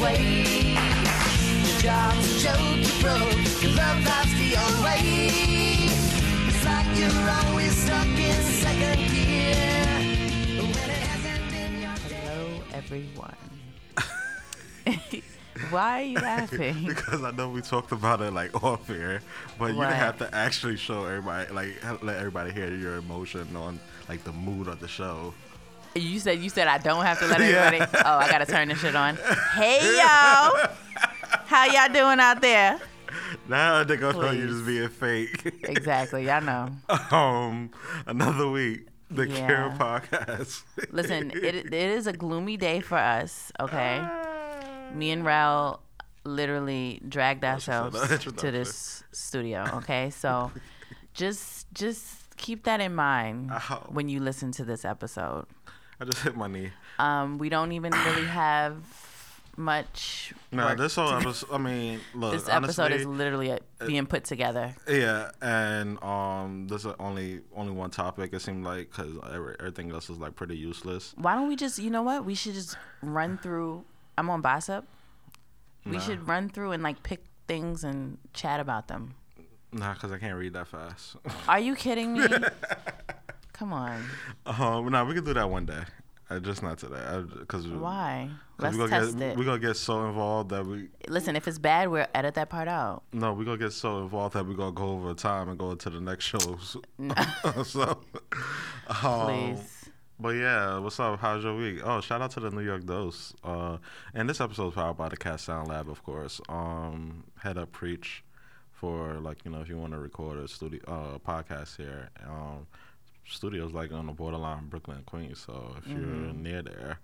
way. Your job's a joke, you broke. Your love life's the old way. It's like you're always stuck in second gear. When it hasn't been your Hello, everyone. Why are you laughing? because I know we talked about it like off air, but you Right. have to actually show everybody, like let everybody hear your emotion on like the mood of the show. You said you said I don't have to let Yeah. everybody. Oh, I gotta turn this shit on. Hey y'all, how y'all doing out there? Now they're gonna know you just being fake. Exactly, y'all know. um, another week, the Yeah. Care Podcast. Listen, it it is a gloomy day for us. Okay, me and Rel literally dragged ourselves to this studio. Okay, so just just keep that in mind when you listen to this episode. I just hit my knee. Um, we don't even really have much. No, work this whole episode. I mean, look. This episode honestly, is literally uh, being put together. Yeah, and um, this is only only one topic. It seemed like because everything else is like pretty useless. Why don't we just, you know what? We should just run through. I'm on Bossip. We Nah. should run through and like pick things and chat about them. Nah, because I can't read that fast. Are you kidding me? Come on. um, nah, we could do that one day. Uh, just not today. Because Why? Let's we test get, it. We're gonna get so involved that we Listen, if it's bad, we'll edit that part out. no, we're gonna get so involved that we're gonna go over time and go into the next shows. so, um, Please. But yeah, what's up? How's your week? Oh, shout out to the New York Dose. Uh, and this episode is powered by the Cat Sound Lab, of course. Um, head up preach for like you know if you want to record a studio uh, podcast here. Um, studios like on the borderline Brooklyn Queens. So if you're near there,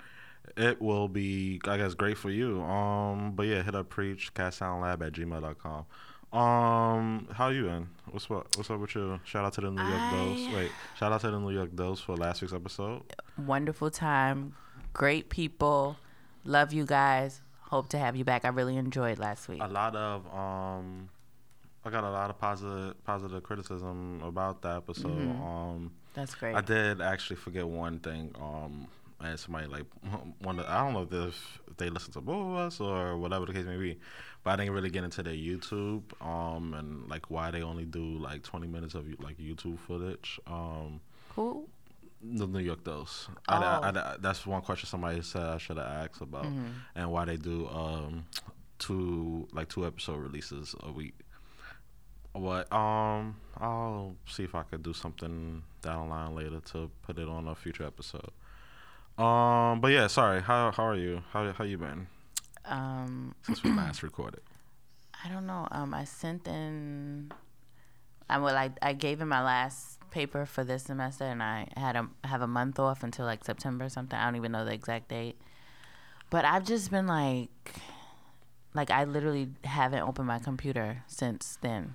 it will be I guess great for you. Um, but yeah, hit up preach Lab at gmail.com. Um, how you been? What's what? What's up with you? Shout out to the New York Dose. Wait, shout out to the New York Dose for last week's episode. Wonderful time. Great people. Love you guys. Hope to have you back. I really enjoyed last week. a lot of um I got a lot of positive positive criticism about that episode. Um That's great. I did actually forget one thing. Um and somebody like one of, I don't know if, this, if they listen to both of us or whatever the case may be, but I didn't really get into their YouTube um and like why they only do like 20 minutes of like YouTube footage. Um Who? the New York Dose. Oh. I, I, I- that's one question somebody said I should have asked about, Mm-hmm. and why they do um two like two episode releases a week. What um I'll see if I could do something down the line later to put it on a future episode. Um, but yeah, sorry. How how are you? How how you been Um, since we last recorded? I don't know. Um, I sent in. I well, I I gave him my last paper for this semester, and I had a have a month off until like September or something. I don't even know the exact date. But I've just been like, like I literally haven't opened my computer since then.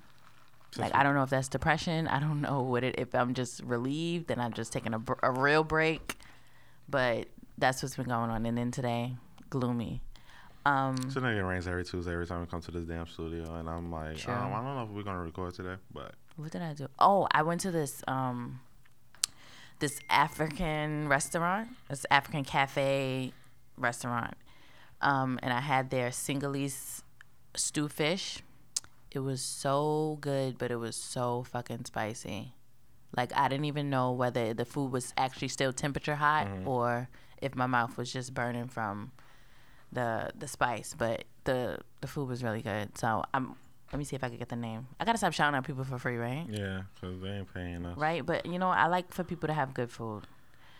Like I don't know if that's depression. I don't know what it. If I'm just relieved and I'm just taking a, a real break, but that's what's been going on. And then today, gloomy. Um, So now it rains every Tuesday every time we come to this damn studio, and I'm like, um, I don't know if we're gonna record today, but what did I do? Oh, I went to this um this African restaurant, this African cafe restaurant. Um, and I had their Senegalese stew fish. It was so good, but it was so fucking spicy. Like I didn't even know whether the food was actually still temperature hot or if my mouth was just burning from the the spice. But the the food was really good. So I'm let me see if I could get the name. I gotta stop shouting out people for free, right? yeah, because they ain't paying us. Right, but you know I like for people to have good food.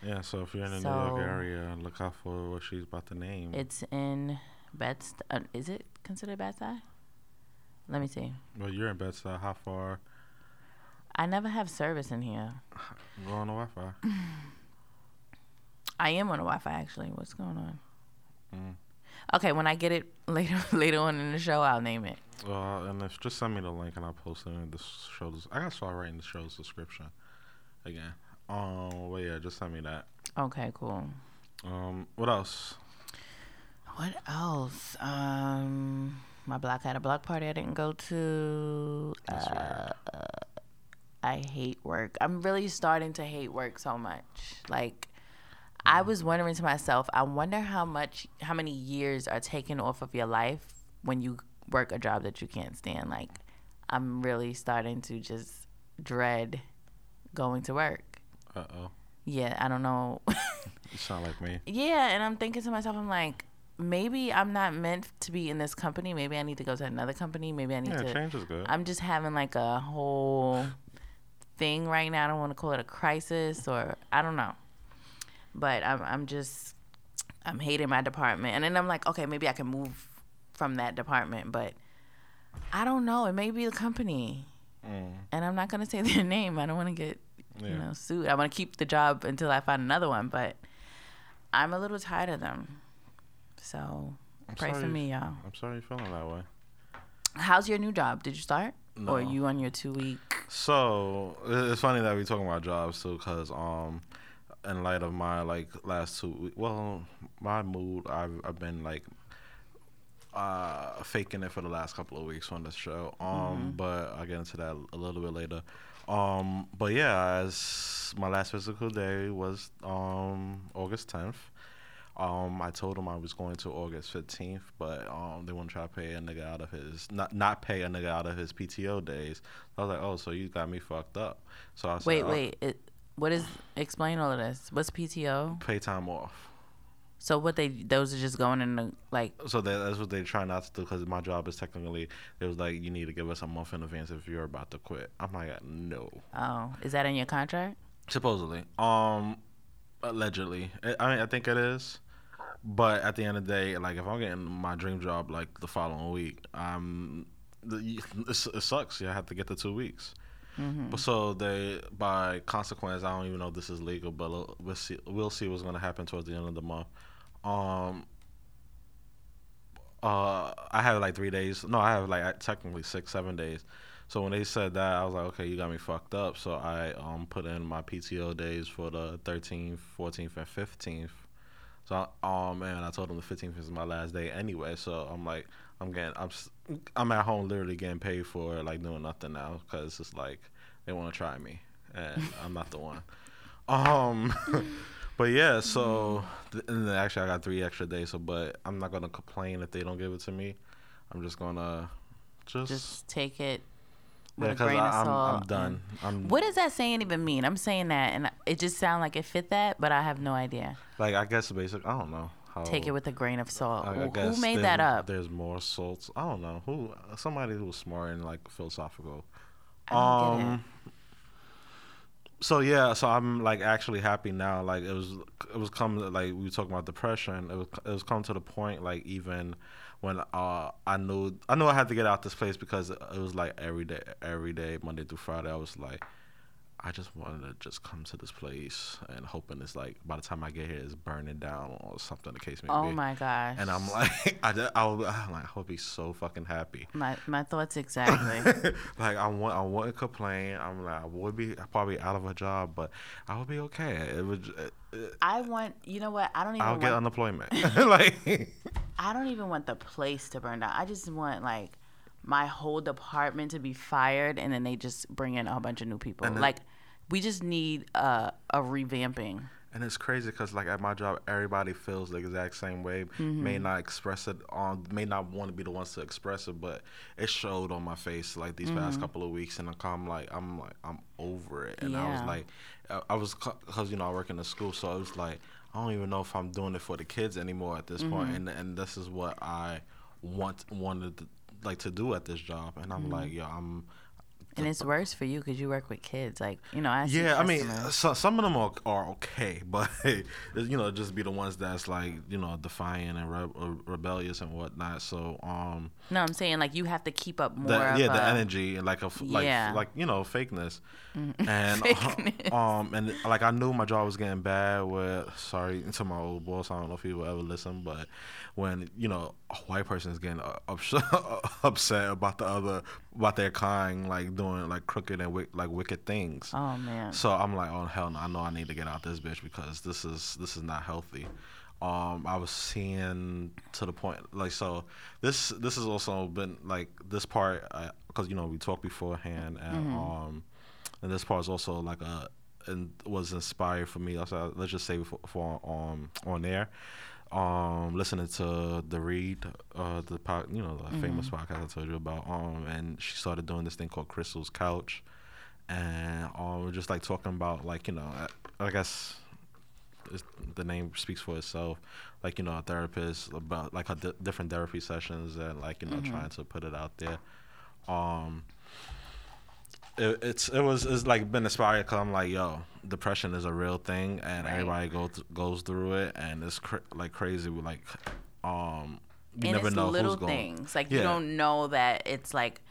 Yeah, so if you're in the New York area, look out for what she's about to name. It's in Bed. Uh, is it considered Bed Stuy? Let me see. well, you're in Bed-Stuy. How far? I never have service in here. Go on the Wi-Fi. I am on the Wi-Fi actually. What's going on? Mm. Okay, when I get it later later on in the show, I'll name it. Uh, and if just send me the link and I'll post it in the show's. I gotta start writing the show's description again. Um, well, yeah, just send me that. Okay, cool. Um, what else? What else? Um, my block had a block party I didn't go to. Uh, I hate work. I'm really starting to hate work so much. Like, I was wondering to myself, I wonder how much, how many years are taken off of your life when you work a job that you can't stand. Like, I'm really starting to just dread going to work. Uh oh. Yeah, I don't know. You sound like me. yeah, and I'm thinking to myself, I'm like, maybe I'm not meant to be in this company. Maybe I need to go to another company. Maybe I need Yeah, to. change is good. I'm just having like a whole thing right now. I don't want to call it a crisis or I don't know. But I'm I'm just I'm hating my department. And then I'm like, okay, maybe I can move from that department, but I don't know. It may be the company. Mm, And I'm not gonna say their name. I don't want to get you know sued. I want to keep the job until I find another one, but I'm a little tired of them. So I'm pray for me, y'all. I'm sorry you're feeling that way. How's your new job? Did you start? Or No. you on your two week? So it's funny that we're talking about jobs too, cause um, in light of my like last two, we- well, my mood, I've I've been like uh faking it for the last couple of weeks on this show. Um, but I'll get into that a little bit later. Um, but yeah, as my last physical day was um August tenth. Um, I told him I was going to August fifteenth, but um, they want to try to pay a nigga out of his not not pay a nigga out of his PTO days. I was like, oh, so you got me fucked up. So I said, Wait, "Oh, wait. It, what is? Explain all of this. What's PTO? pay time off. So what they? Those are just going in the like. So that, that's what they try not to do because my job is technically it was like you need to give us a month in advance if you're about to quit. I'm like, no. Oh, is that in your contract? Supposedly, um, allegedly, I I mean, I think it is. But at the end of the day, like if I'm getting my dream job like the following week, um, the, it, it sucks. Yeah, I have to get the two weeks. But so they, by consequence, I don't even know if this is legal, but we'll see. We'll see what's going to happen towards the end of the month. Um, uh, I have like three days. No, I have like technically six, seven days. So when they said that, I was like, okay, you got me fucked up. So I um put in my PTO days for the 13th, 14th, and 15th. So oh man, I told them the 15th is my last day anyway. So I'm like, I'm getting, I'm, I'm at home literally getting paid for like doing nothing now because it's just like they want to try me and I'm not the one. Um, but yeah, so and then actually I got three extra days. So, but I'm not gonna complain if they don't give it to me. I'm just gonna just, Just take it with yeah, a 'cause grain of I, I'm, salt. I'm done. I'm What does that saying even mean? I'm saying that, and it just sounds like it fit that, but I have no idea. like I guess the basic. I don't know how. Take it with a grain of salt. I, I Who- guess made that up? There's more salts. I don't know who. Somebody who's smart and like philosophical. I don't get it. Um, So yeah, so I'm like actually happy now. Like it was, it was come like we were talking about depression. It was, it was come to the point like even when uh I knew I knew I had to get out this place because it was like every day, every day, Monday through Friday. I was like, I just wanted to just come to this place and hoping it's like by the time I get here, it's burning down or something. The case may Oh be. my gosh. And I'm like, I, just, I, was, I'm like, I would be so fucking happy. my my thoughts exactly. like I want, I wouldn't complain. I'm like, I would be probably out of a job, but I would be okay. It would, it, I want. You know what? I don't even I'll want. get unemployment. like, I don't even want the place to burn down. I just want like my whole department to be fired, and then they just bring in a whole bunch of new people. Then- like we just need a a revamping. And it's crazy because like at my job, everybody feels the exact same way. Mm-hmm. May not express it on, may not want to be the ones to express it, but it showed on my face like these Mm-hmm. past couple of weeks, and I'm like, I'm like, I'm over it. And I was like, I- I was because you know I work in the school, so I was like I don't even know if I'm doing it for the kids anymore at this point. Mm-hmm. and and this is what I want wanted to, like to do at this job, and Mm-hmm. I'm like, yo, I'm. And it's worse for you because you work with kids. Like you know, I Yeah, I mean, so, some of them are, are okay, but you know, just be the ones that's like you know defiant and re- uh, rebellious and whatnot. So, um, no, I'm saying like you have to keep up more. the, of yeah, the a- energy and like a like Yeah. Mm-hmm. like you know fakeness, and Fakeness. um and like I knew my job was getting bad. With sorry to my old boss, I don't know if he will ever listen, but when you know a white person is getting uh, ups- upset about the other about their kind like doing like crooked and like wicked things. Oh man. So I'm like, oh hell no! I know I need to get out this bitch because this is this is not healthy. Um, I was seeing to the point like so. This this has also been like this part because you know we talked beforehand and um, and this part is also like a and was inspired for me. Also, let's just say for, for um on air. Um, listening to the Read, uh, the you know the famous podcast I told you about, um, and she started doing this thing called Crystal's Couch, and um, just like talking about like you know, I, I guess it's, the name speaks for itself. Like you know, a therapist about like di- different therapy sessions and like you know trying to put it out there. Um, it, it's it was it's like been inspired because I'm like yo, depression is a real thing and Right. everybody go th- goes through it and it's cr- like crazy. We like um, you and never it's know little who's going. things like you don't know that it's like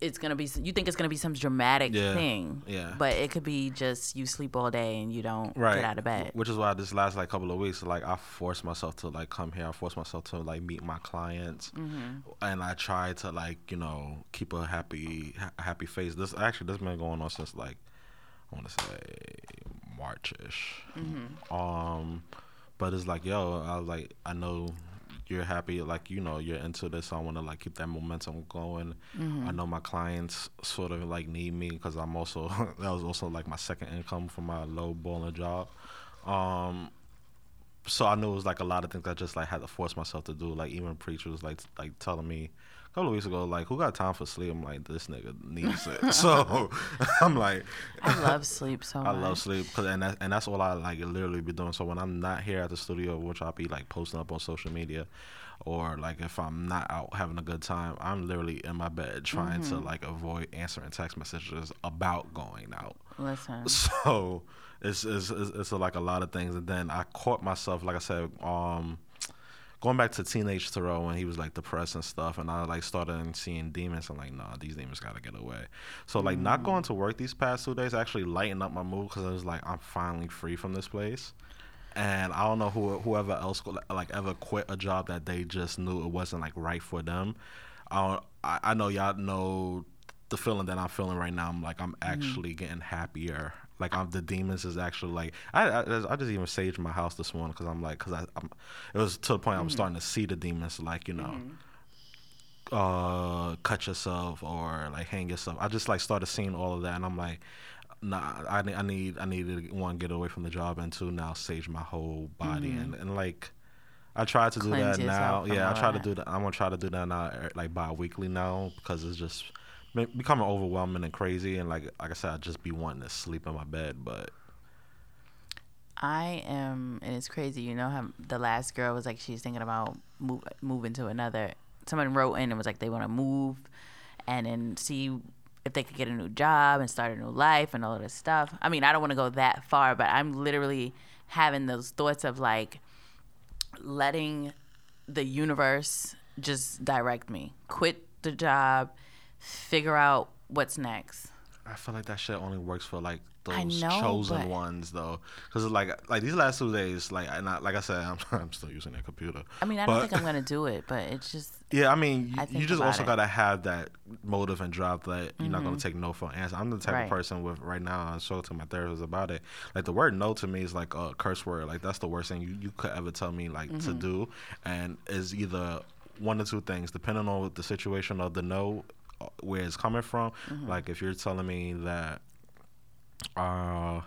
it's gonna be you think it's gonna be some dramatic Yeah, thing yeah. but it could be just you sleep all day and you don't right get out of bed which is why this last like couple of weeks like i forced myself to like come here i forced myself to like meet my clients Mm-hmm. and i try to like you know keep a happy ha- happy face this actually this been going on since like i want to say marchish Mm-hmm. um but it's like yo i was like i know you're happy like you know you're into this So i want to like keep that momentum going Mm-hmm. i know my clients sort of like need me because i'm also that was also like my second income from my low balling job um so i knew it was like a lot of things i just like had to force myself to do like even preachers like like telling me a couple of weeks ago like who got time for sleep? I'm like this nigga needs it. So i'm like i love sleep so I much. love sleep, cause and that, and that's all I like literally be doing. So when I'm not here at the studio, which I'll be like posting up on social media, or like if I'm not out having a good time, I'm literally in my bed trying to like avoid answering text messages about going out. listen. So it's it's it's, it's like a lot of things, and then I caught myself, like I said, um, going back to teenage Thoreau when he was like depressed and stuff, and I like started seeing demons. I'm like, nah, these demons gotta get away. So like not mm. going to work these past two days actually lightened up my mood because I was like, I'm finally free from this place. And I don't know who whoever else like ever quit a job that they just knew it wasn't like right for them. I don't, I, I know y'all know the feeling that I'm feeling right now. I'm like I'm mm-hmm. actually getting happier. Like I'm the demons is actually like I I, I just even saged my house this morning because I'm like because I I'm, it was to the point I'm starting to see the demons like you know uh cut yourself or like hang yourself. I just like started seeing all of that and I'm like nah I need I need I need to one get away from the job and two now sage my whole body and and like I try to do that now. Yeah, I try to do that. I'm gonna try to do that now, er, like bi-weekly now, because it's just becoming overwhelming and crazy. And like like I said, I'd just be wanting to sleep in my bed, but I am, and it's crazy. You know how the last girl was like she's thinking about move, moving to another. Someone wrote in and was like they want to move, and then see if they could get a new job and start a new life and all of this stuff. I mean, I don't want to go that far, but I'm literally having those thoughts of like letting the universe just direct me. Quit the job, figure out what's next. I feel like that shit only works for like those know, chosen but- ones though, because like like these last two days, like I, like I said, I'm, I'm still using that computer. I mean, I don't think I'm gonna do it, but it's just Yeah, I mean, I you, just also it. gotta have that motive and drive that you're not gonna mm-hmm. take no for an answer. I'm the type Right. of person with right now. I talking to my therapist about it. Like the word no to me is like a curse word. Like that's the worst thing you, you could ever tell me like to mm-hmm. do, and is either one or two things depending on the situation of the no, where it's coming from. Like if you're telling me that, uh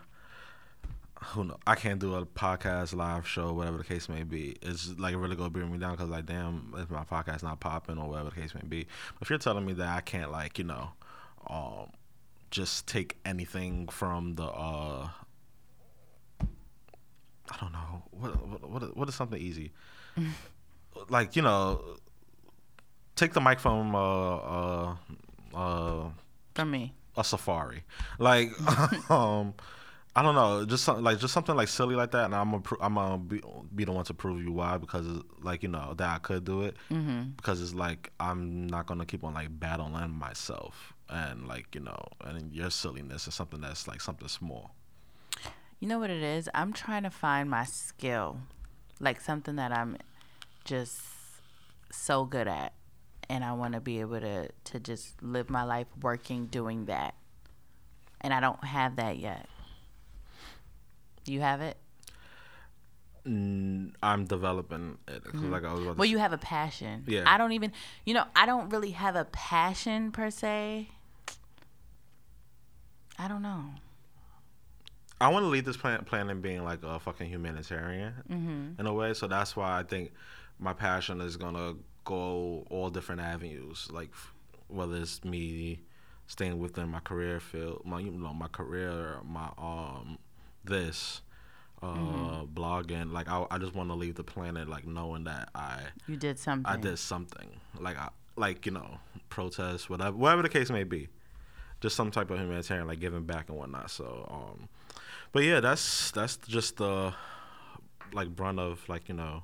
who know, I can't do a podcast, live show, whatever the case may be. It's like really gonna bring me down because like, damn, if my podcast not popping or whatever the case may be. If you're telling me that I can't like, you know, um, just take anything from the, uh, I don't know, what what what, what is something easy? like you know, take the mic from uh uh uh for me. a safari. Like, um, I don't know, just something like just something like silly like that, and I'm gonna I'm gonna be, be the one to prove you why because like you know that I could do it Mm-hmm. because it's like I'm not gonna keep on like battling myself and like you know and your silliness is something that's like something small. You know what it is? I'm trying to find my skill, like something that I'm just so good at, and I want to be able to to just live my life working doing that, and I don't have that yet. You have it? Mm, I'm developing it 'cause like I was Mm-hmm. Well, you have a passion. Yeah. I don't even, you know, I don't really have a passion per se. I don't know. I want to lead this plan planet being like a fucking humanitarian Mm-hmm. in a way. So that's why I think my passion is gonna go all different avenues. Like whether it's me staying within my career field, my you know my career, my um this. Uh, Mm-hmm. blogging like I, I just want to leave the planet like knowing that I You did something. I did something like I like you know protest whatever whatever the case may be, just some type of humanitarian like giving back and whatnot. So um, but yeah, that's that's just the like brunt of like you know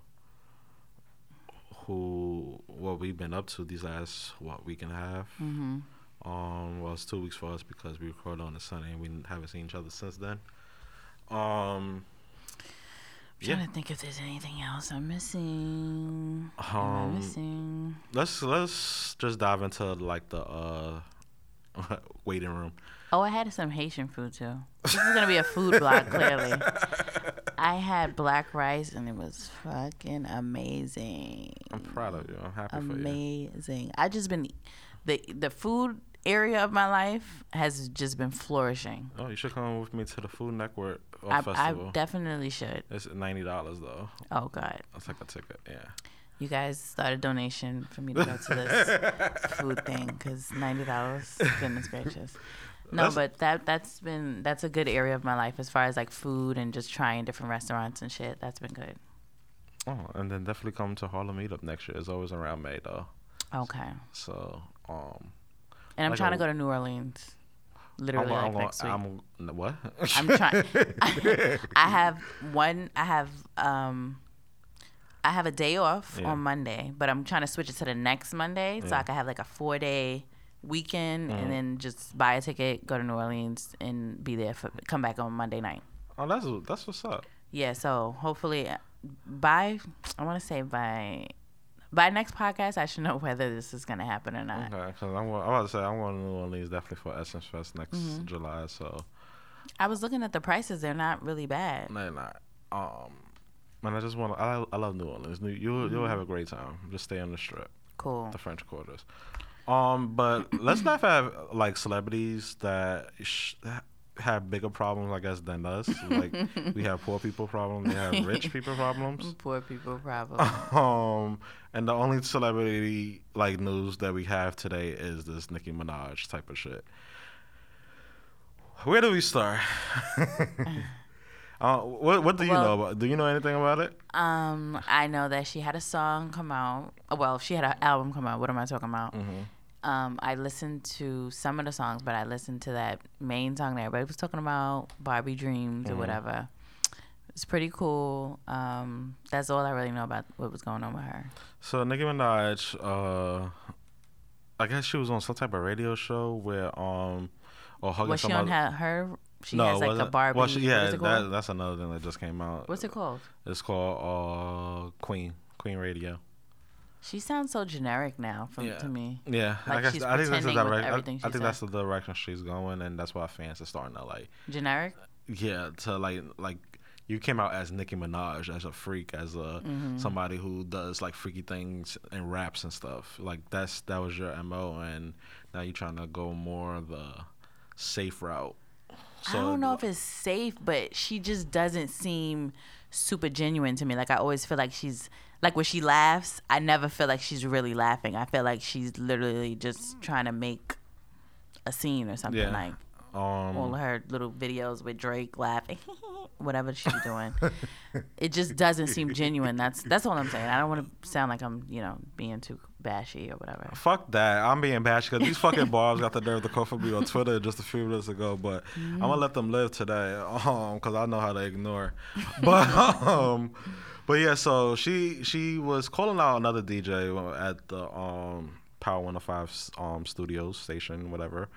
who what we've been up to these last what week and a half. Mm-hmm. Um, well, it's two weeks for us because we recorded on a Sunday and we haven't seen each other since then. Um, trying yeah. to think if there's anything else I'm missing. Um, missing? let's let's just dive into like the uh waiting room. Oh, I had some Haitian food too. This is gonna be a food blog, clearly. I had black rice and it was fucking amazing. I'm proud of you. I'm happy for you. Amazing. I just been the the food area of my life has just been flourishing. Oh, you should come with me to the Food Network I, I definitely should. it's ninety dollars though. Oh God, That's like a ticket. Yeah. You guys start a donation for me to go to this food thing because ninety dollars. Goodness gracious. No, That's- but that that's been that's a good area of my life as far as like food and just trying different restaurants and shit. That's been good. Oh, and then definitely come to Harlem Meetup next year. It's always around May though. Okay. So um, And I'm Like trying a- to go to New Orleans. Literally I'm, like gonna- next week. I'm, I'm what? I'm trying. I have one. I have um. I have a day off Yeah. on Monday, but I'm trying to switch it to the next Monday so Yeah. I can have like a four day weekend Mhm. and then just buy a ticket, go to New Orleans, and be there for come back on Monday night. oh, that's that's what's up. Yeah, so hopefully uh, by I want to say by by next podcast I should know whether this is gonna happen or not. Okay, because I'm, I'm about to say I'm going to New Orleans definitely for Essence Fest next Mm-hmm. July. So I was looking at the prices; they're not really bad. they're not. Um, and I just want to. I, I love New Orleans. New, you'll Mm-hmm. you'll have a great time. Just stay on the strip. Cool. the French Quarters. Um, but let's not have like celebrities that sh- have bigger problems, I guess, than us. Like we have poor people problems, they have rich people problems. Poor people problems. Um, and the only celebrity like news that we have today is this Nicki Minaj type of shit. Where do we start? Uh, what What do you Well- know about? Do you know anything about it? Um, I know that she had a song come out. uh, Well, if she had an album come out. What am I talking about? Mm-hmm. Um, I listened to some of the songs, but I listened to that main song that everybody was talking about, Barbie Dreams or Mhm. whatever. It's pretty cool. Um, that's all I really know about what was going on with her. So Nicki Minaj, uh, I guess she was on some type of radio show where um, or hugging Was she some on her? her she no, has like a wasn't- Barbie. Well, she, yeah, what is it that, that's another thing that just came out. What's it called? It's called uh, Queen Queen Radio. She sounds so generic now from Yeah. to me. Yeah, I guess she's I think that's the pretending with direct, I, I she think that's the direction she's going, and that's why fans are starting to like, Generic? yeah, to like like. You came out as Nicki Minaj, as a freak, as a Mm-hmm. somebody who does like freaky things and raps and stuff. Like that's that was your mo, and now you're trying to go more the safe route. I don't know if it's safe, but she just doesn't seem super genuine to me. Like I always feel like she's like when she laughs, I never feel like she's really laughing. I feel like she's literally just trying to make a scene or something. Yeah. Like um, all her little videos with Drake laughing, whatever she's doing. it just doesn't seem genuine. That's that's all I'm saying. I don't want to sound like I'm you know being too bashy or whatever. Fuck that. I'm being bashy because these fucking bars got the nerve to come for me on Twitter just a few minutes ago. But I'm gonna let them live today, um, because I know how to ignore. But um, but yeah. So she she was calling out another DJ at the um Power 105 um studios station, whatever.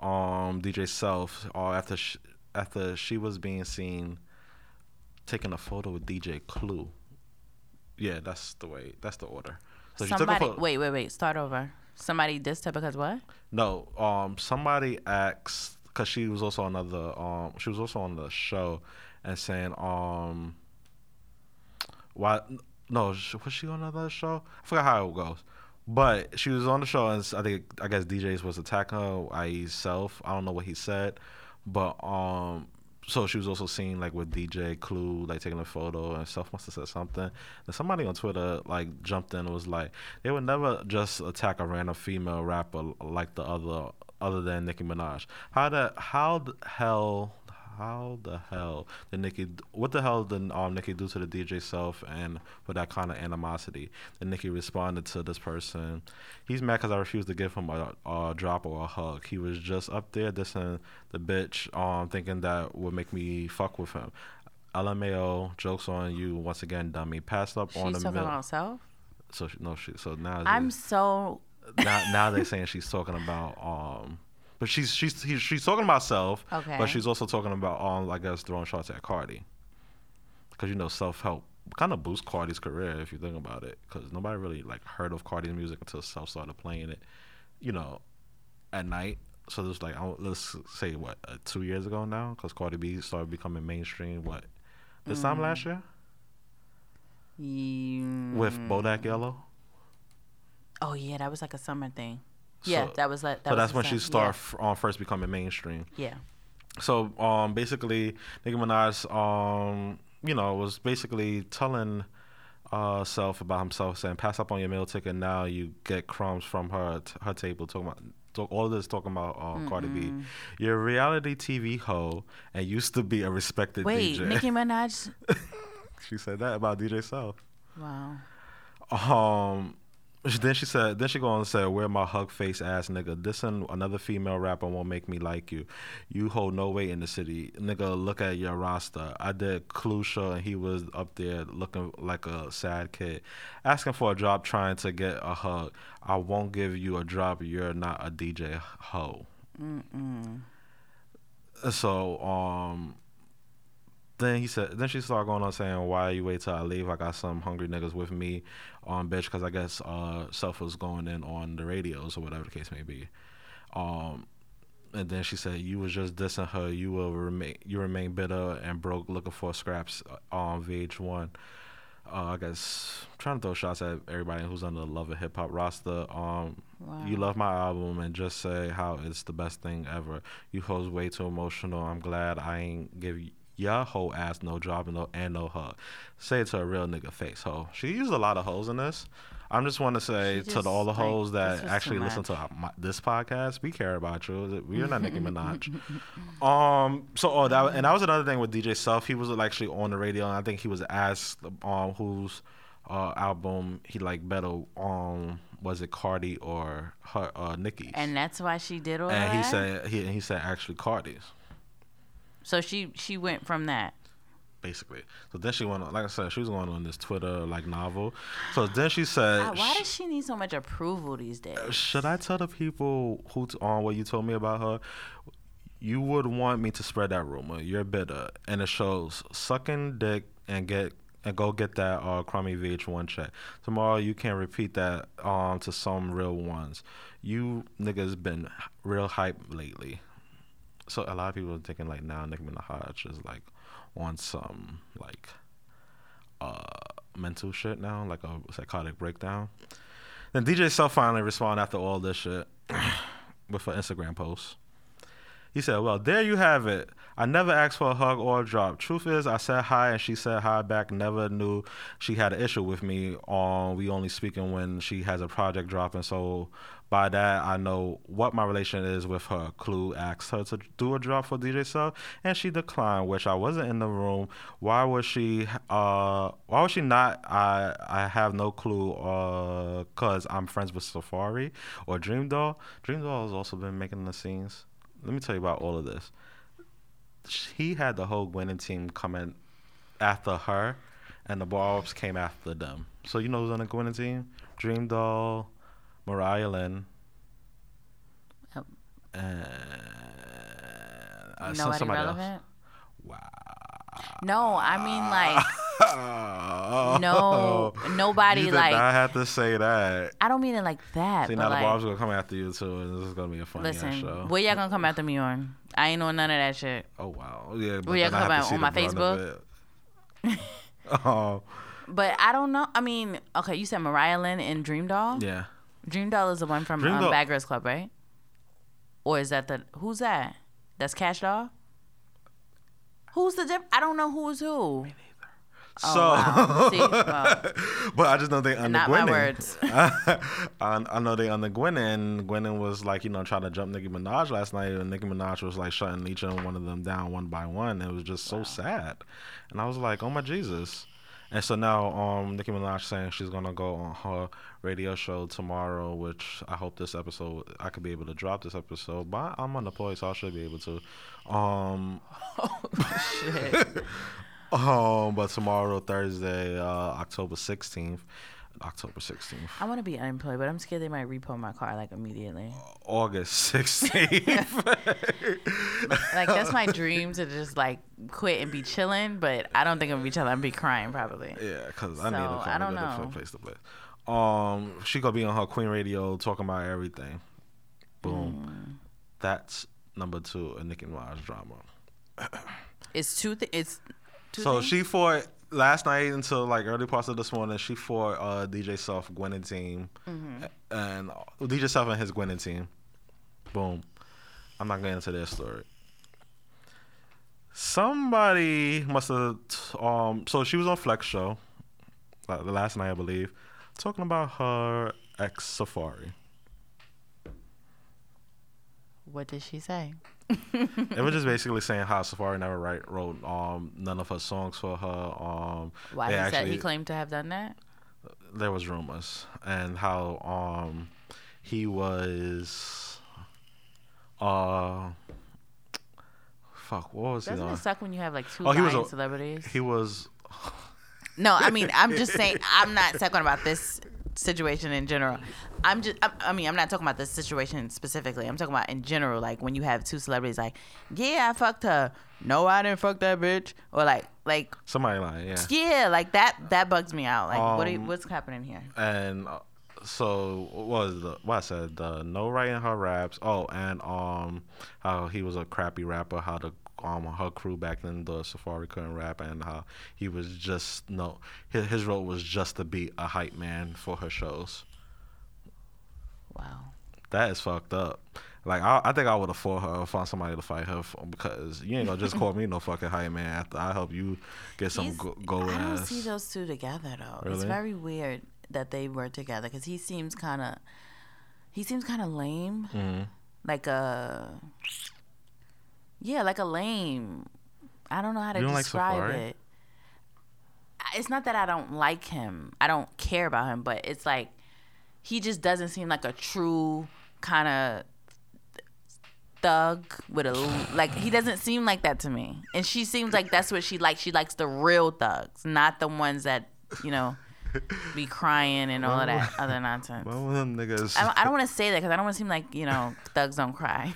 Um, DJ Self. Uh, after she, after she was being seen taking a photo with DJ Clue. Yeah, that's the way. That's the order. So she took a Somebody, photo. wait, wait, wait. Start over. Somebody dissed her because what? No, um, somebody asked because she was also on another. Um, she was also on the show and saying, um, why? No, sh- was she on another show? I forgot how it goes. But she was on the show, and I think I guess DJs was attacking her, i.e., self. I don't know what he said, but um, so she was also seen like with DJ Clue, like taking a photo, and Self must have said something. And somebody on Twitter like jumped in and was like, they would never just attack a random female rapper like the other, other than Nicki Minaj. How the how the hell how the hell did Nicki? What the hell did um Nicki do to the DJ Self and with that kind of animosity? And Nicki responded to this person. He's mad because I refused to give him a, a drop or a hug. He was just up there dissing the bitch, um, thinking that would make me fuck with him. LMAO, jokes on you once again, dummy. Passed up on the talking about herself. So she, no, she. So now I'm so now now they're saying she's talking about um but she's she's he's, she's talking about self Okay. but she's also talking about um I guess throwing shots at Cardi. Because you know self help kind of boosts Cardi's career if you think about it. Because nobody really like heard of Cardi's music until self started playing it you know at night. So there's like let's say what uh, two years ago now? Because Cardi B started becoming mainstream what this time last year? Mm, with Bodak Yellow? Oh yeah, that was like a summer thing. Yeah, So- that was like. That so was that's when she started um, first becoming mainstream Yeah. So um, basically, Nicki Minaj, um, you know, was basically telling uh, self about himself, saying, "Pass up on your meal ticket now. You get crumbs from her t- her table." Talking about talk, all of this talking about uh, Cardi B. You're a reality TV hoe and used to be a respected Wait, DJ. Nicki Minaj. she said that about DJ Self. wow. Um, then she said, then she go on and say, "Where my hug face ass nigga? Dissing another female rapper won't make me like you. You hold no weight in the city, nigga. Look at your roster. I did Clue show and he was up there looking like a sad kid, asking for a job, trying to get a hug. I won't give you a drop. You're not a DJ hoe. So um." Then he said. Then she started going on saying, "Why you wait till I leave? I got some hungry niggas with me, um, bitch." Because I guess uh, Self was going in on the radios or whatever the case may be. Um, and then she said, "You was just dissing her. You will remain. You remain bitter and broke, looking for scraps uh, on VH1." Uh, I guess trying to throw shots at everybody who's on the Love of Hip Hop roster. Um, you love my album and just say how it's the best thing ever. You hoes way too emotional. I'm glad I ain't give your whole ass no job and no and no hug. Say it to a real nigga face, ho. She used a lot of hoes in this. I'm just want to say She to the, all the just, like, hoes that actually listen to our- my, this podcast, we care about you. We're not Nicki Minaj. Um. So, oh, that and that was another thing with DJ Self. He was actually on the radio, and I think he was asked um whose uh album he liked better. Um, was it Cardi or her uh Nicki's? And that's why she did all And that. he said he he said actually Cardi's So she she went from that. basically. So then she went on, like I said, she was going on this Twitter like novel. So then she said, Uh, why does she need so much approval these days? should I tell the people who t- on what you told me about her? You would want me to spread that rumor. You're bitter, and it shows. Sucking dick and get and go get that uh, crummy VH1 check. Tomorrow you can repeat that um to some real ones. You niggas been real hype lately. So a lot of people are thinking like now Nicki Minaj is like on some like uh mental shit now, like a psychotic breakdown. Then DJ Self finally responded after all this shit with an Instagram post. He said, Well, there you have it. I never asked for a hug or a drop. Truth is, I said hi and she said hi back. Never knew she had an issue with me. Um, we only speaking when she has a project dropping. So by that, I know what my relation is with her. Clue asked her to do a drop for DJ Self, and she declined, which I wasn't in the room. Why was she? Uh, why was she not? I I have no clue. Uh, cause I'm friends with Safaree or Dream Doll. Dream Doll has also been making the scenes. Let me tell you about all of this. He had the whole Gwennon team coming after her, and the Barbs came after them. So you know who's on the Gwennon team? Dream Doll, Mariah Lynn, and uh, Nobody somebody relevant? else. Wow. No, I mean like Oh. no nobody you did like not have to say that. I don't mean it like that. See, but now like, the Barbs gonna come after you too, and this is gonna be a funny ass listen, show. where y'all gonna come after me on? I ain't on none of that shit. Oh wow, yeah. But Where y'all then I come have out on my Facebook? oh But I don't know. I mean, okay, you said Mariah Lynn and Dream Doll. yeah. Dream Doll is the one from Dream um, Doll- Bad Girls Club, right? Or is that the who's that? That's Cash Doll. Who's the diff? I don't know who's who. So, Oh, wow. See? But I just know they under not Gwennon. my words. I, I know they under Gwennon. Gwennon was like, you know, trying to jump Nicki Minaj last night, and Nicki Minaj was like shutting each and one of them down one by one. It was just so sad, and I was like, oh my Jesus. And so now, um, Nicki Minaj saying she's gonna go on her radio show tomorrow, which I hope this episode I could be able to drop this episode. But I'm unemployed, so I should be able to. Um, oh shit. Um, but tomorrow, Thursday, uh, October 16th, October 16th. I want to be unemployed, but I'm scared they might repo my car like immediately. August 16th. Like that's my dream to just like quit and be chilling, but I don't think I'm gonna be chilling. I'm gonna be crying probably. yeah, because I need So, a I don't to know. a place to play. Um, she gonna be on her Queen Radio talking about everything. Boom. That's number two, a Nicki Minaj drama. It's two. Th- it's two. So things? she fought last night until like early parts of this morning. She fought uh, DJ Self, Gwennon team, Mm-hmm. and uh, DJ Self and his Gwennon team. Boom. I'm not going into their story. Somebody must have. Um. So she was on Flex show, uh, the last night I believe, talking about her ex Safaree. What did she say? it was just basically saying how Safaree never write, wrote um none of her songs for her. Um, Why he said he claimed to have done that? there was rumors and how um he was uh fuck what was he Doesn't it suck when you have like two Oh, he was a- celebrities? He was No, I mean, I'm just saying, I'm not talking about this situation in general. I'm just, I, I mean, I'm not talking about this situation specifically. I'm talking about in general, like when you have two celebrities, like, yeah, I fucked her. No, I didn't fuck that bitch. Or like, like, somebody like yeah. yeah, like that, that bugs me out. Like, what are you, Um, what's happening here? And uh, so what was the what I said the no writing her raps. Oh, and um how he was a crappy rapper. How the um her crew back then the Safaree couldn't rap, and how he was just no his, his role was just to be a hype man for her shows. Wow. That is fucked up. Like I, I think I would have fought her or found somebody to fight her for, because you ain't gonna just call me no fucking hype man after I help you get some go, gold I don't ass. see those two together though. It's very weird that they were together because he seems kind of, he seems kind of lame. hmm Like a, yeah, like a lame. I don't know how to like describe Safaree? it. It's not that I don't like him. I don't care about him, but it's like he just doesn't seem like a true kind of thug with a like he doesn't seem like that to me and she seems like that's what she likes she likes the real thugs not the ones that you know be crying and all of that other nonsense One of them niggas. I don't, I don't want to say that because I don't want to seem like you know thugs don't cry,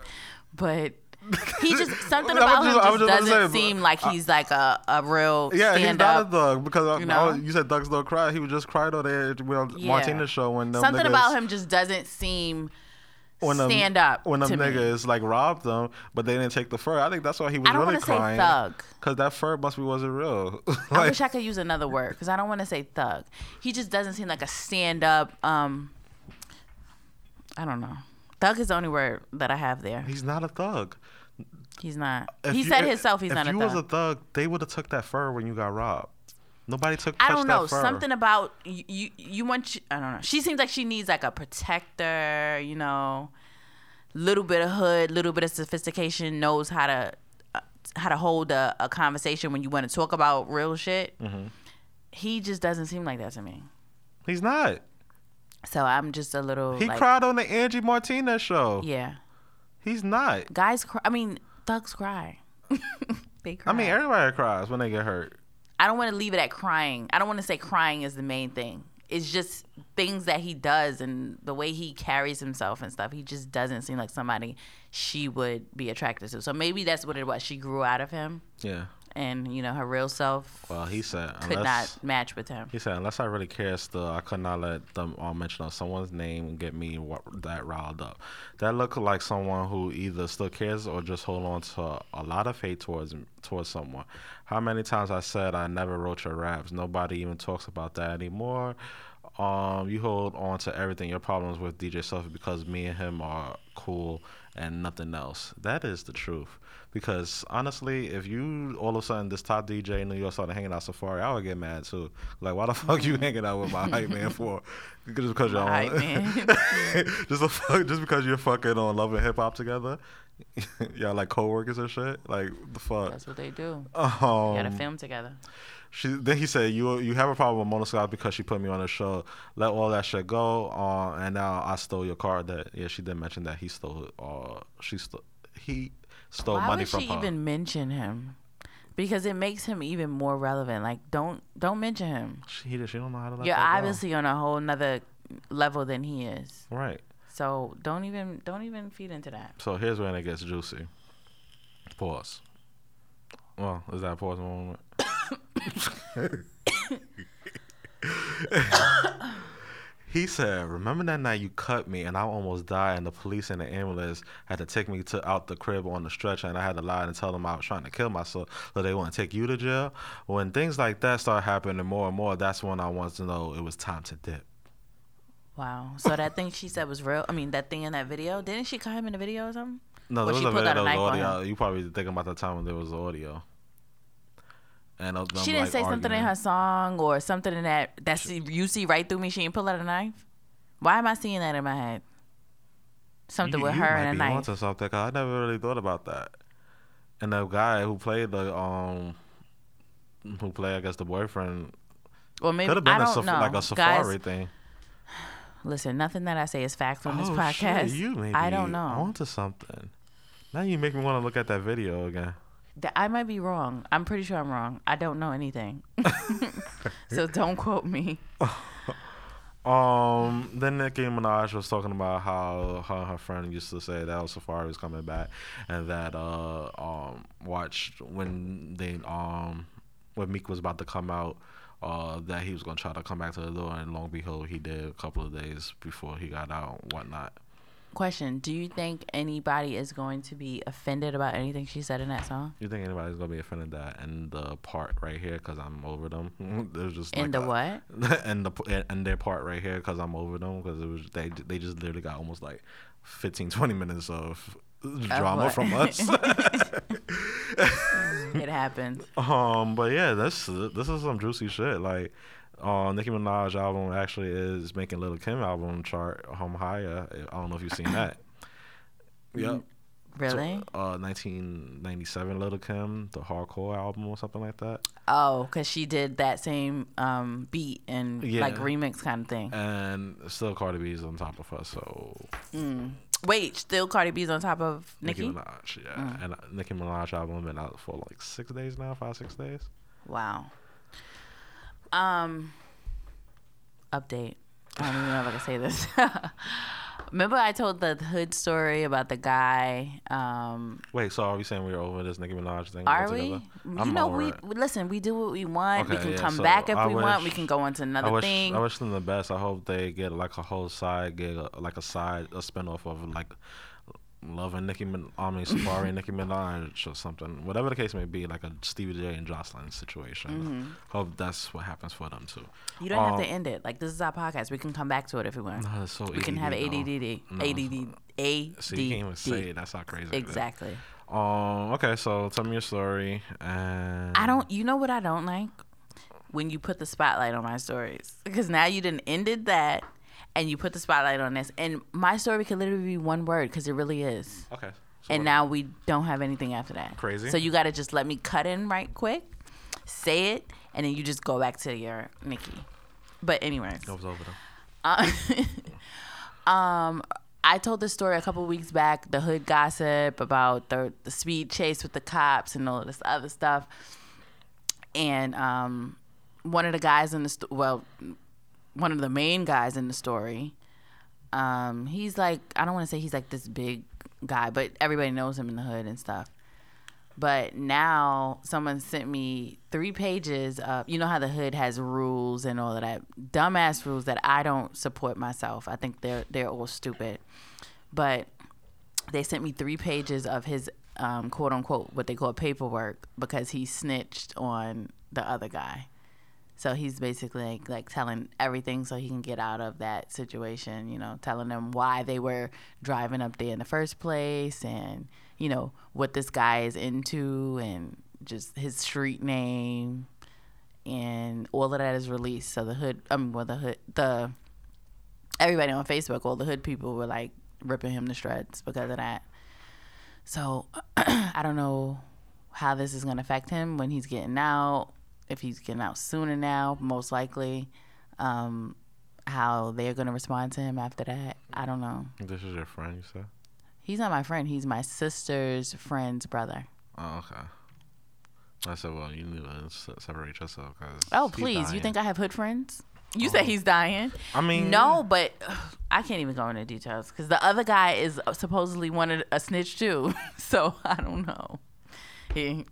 but he just something about just- him just just doesn't say, seem like he's like a, a real Yeah, he's not up. a thug because I, you know? you said thugs don't cry. He was just cried on there on Yeah. Martinez show when Something niggas, about him just doesn't seem when them, stand up when them to me. niggas like robbed them, but they didn't take the fur. I think that's why he was I don't really want to say crying. thug. Cause that fur must be wasn't real. I like, wish I could use another word because I don't want to say thug. He just doesn't seem like a stand up. Um, I don't know. Thug is the only word that I have there. he's not a thug. He's not. If he you- said if- himself he's if not a thug. you thug. was a thug, they would have took that fur when you got robbed. Nobody took. I don't know something about you, you. You want? I don't know. She seems like she needs like a protector. You know, little bit of hood, little bit of sophistication. Knows how to uh, how to hold a, a conversation when you want to talk about real shit. Mm-hmm. He just doesn't seem like that to me. He's not. So I'm just a little. He like, cried on the Angie Martinez show. Yeah, He's not. guys cry. I mean, thugs cry. they cry. I mean, everybody cries when they get hurt. I don't want to leave it at crying. I don't want to say crying is the main thing. It's just things that he does and the way he carries himself and stuff. He just doesn't seem like somebody she would be attracted to. So maybe that's what it was. She grew out of him, Yeah. And you know her real self Well, he said could unless not match with him. he said unless I really care still, I could not let them all mention of someone's name and get me wa- that riled up. That looked like someone who either still cares or just hold on to a lot of hate towards towards someone. How many times I said I never wrote your raps? Nobody even talks about that anymore. Um, you hold on to everything. Your problems with DJ Sophie because me and him are cool and nothing else. That is the truth. Because honestly, if you all of a sudden this top DJ in New York started hanging out Safaree, I would get mad too. Like, why the fuck you hanging out with my hype man for? Just because you're on, just a fuck, just because you're fucking on Love and Hip Hop together. Y'all like co-workers and shit. Like the fuck. That's what they do. Um, You gotta film together. she then he said you you have a problem with Mona Scott because she put me on the show. Let all that shit go. Uh, and now I stole your car. That yeah, she did mention that he stole. Uh, she stole. He stole Why money would from she her. even mention him? Because it makes him even more relevant. Like, don't don't mention him. she, he, she don't know how to let You're that go. obviously on a whole nother level than he is. right. So don't even don't even feed into that. So here's when it gets juicy. Pause. Well, is that a pause moment? He said, "Remember that night you cut me and I almost died, and the police and the ambulance had to take me to out the crib on the stretcher, and I had to lie and tell them I was trying to kill myself, so they want to take you to jail." When things like that start happening more and more, that's when I want to know it was time to dip. Wow. So that thing she said was real. I mean, that thing in that video. Didn't she cut him in the video or something? No, there was she a video that was audio. You probably thinking about the time when there was audio. And them, she didn't like, say something in her song or something in that that's you see right through me. She didn't pull out a knife. Why am I seeing that in my head? Something You- with you her and a knife. onto something 'cause I never really thought about that. And the guy who played the um, who played I guess the boyfriend Well, maybe could have been I a don't know. like a Safaree Guys, thing. listen, nothing that I say is fact on this oh podcast. shit, you may I don't know. I'm onto something. Now you make me want to look at that video again. I might be wrong. I'm pretty sure I'm wrong. I don't know anything. so don't quote me. Um, then Nicki Minaj was talking about how her, her friend used to say that El Safaree was coming back, and that uh um watched when they um when Meek was about to come out, uh that he was gonna try to come back to the door, and long behold he did a couple of days before he got out and whatnot. Question: Do you think anybody is going to be offended about anything she said in that song? You think anybody's gonna be offended that in the part right here because I'm over them? There's just In like the a- what? and the and their part right here because I'm over them because it was they they just literally got almost like 15 20 minutes of drama from us. It happens. um, but yeah, this this is some juicy shit. Like, uh, Nicki Minaj album actually is making Lil' Kim album chart home higher. I don't know if you've seen that. Yep. Really? So, uh, 1997 Lil' Kim, the hardcore album or something like that. Oh, because she did that same um, beat and like remix kind of thing. And still Cardi B's on top of her, so Wait, still Cardi B's on top of Nicki? Minaj, yeah. And uh, Nicki Minaj album been out for like six days now, five six days. Wow. Um. Update. I don't even know if I can say this. Remember, I told the hood story about the guy. Um, Wait, so are we saying we're over this Nicki Minaj thing? are we? altogether? You I'm know, we it. listen. We do what we want. we can yeah, come so back if I we want. We can go on to another I wish thing. I wish them the best. I hope they get like a whole side gig, like a side a spinoff of like Love and Nicki Min- I mean Safaree Nicki Minaj or something. Whatever the case may be, like a Stevie J and Joseline situation. Mm-hmm. Hope that's what happens for them too. you don't have to Um, end it. Like this is our podcast. We can come back to it if we want. No, so we can have ADD, No. ADD, ADD. See, you can't even say it. That's how crazy. Exactly. Um. Okay. So tell me your story. And I don't. You know what I don't like when you put the spotlight on my stories because now you didn't ended that and you put the spotlight on this and my story could literally be one word because it really is. Okay. So And now we don't have anything after that. Crazy. So you got to just let me cut in right quick, say it, and then you just go back to your Nicki. But anyways, It was over them. uh, um, I told this story a couple weeks back, the hood gossip about the the speed chase with the cops and all this other stuff. And um, one of the guys in the sto- well, one of the main guys in the story, um, he's like I don't want to say he's like this big guy, but everybody knows him in the hood and stuff. But now someone sent me three pages of you know how the hood has rules and all of that dumbass rules that I don't support myself. I think they're they're all stupid. But they sent me three pages of his um, quote unquote what they call paperwork because he snitched on the other guy. So he's basically like, like telling everything so he can get out of that situation, you know, telling them why they were driving up there in the first place and, you know, what this guy is into and just his street name and all of that is released. So the hood, I mean, well, the hood, the everybody on Facebook, all the hood people were like ripping him to shreds because of that. So I don't know how this is going to affect him when he's getting out. If he's getting out sooner now, most likely. Um, how they're going to respond to him after that, I don't know. This is your friend, you said? He's not my friend. He's my sister's friend's brother. Oh, okay. I said, well, you need to separate yourself. Cause Oh, please. You think I have hood friends? You said he's dying. I mean, No, but ugh, I can't even go into details because the other guy is supposedly one a snitch too. so I don't know. He,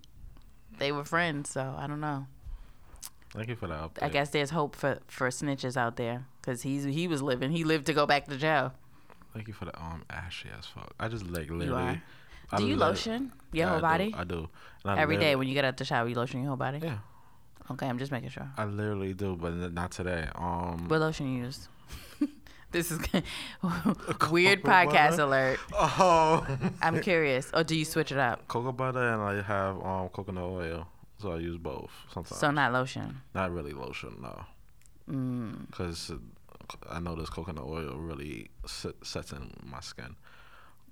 they were friends, so I don't know. Thank you for that update. I guess there's hope for for snitches out there because he's he was living. He lived to go back to jail. Thank you for the um ashy as fuck. I just like literally. You are. I Do you lotion your Yeah, whole I body Do. I do. I every day when you get out the shower? You lotion your whole body. Yeah, Okay, I'm just making sure. I literally do, but not today. Um. What lotion you use? this is weird podcast butter? alert. Oh. I'm curious. Or do you switch it up? cocoa butter and I have um coconut oil, so I use both sometimes. So not lotion. not really lotion, no, Mm. because I know this coconut oil really sets in my skin.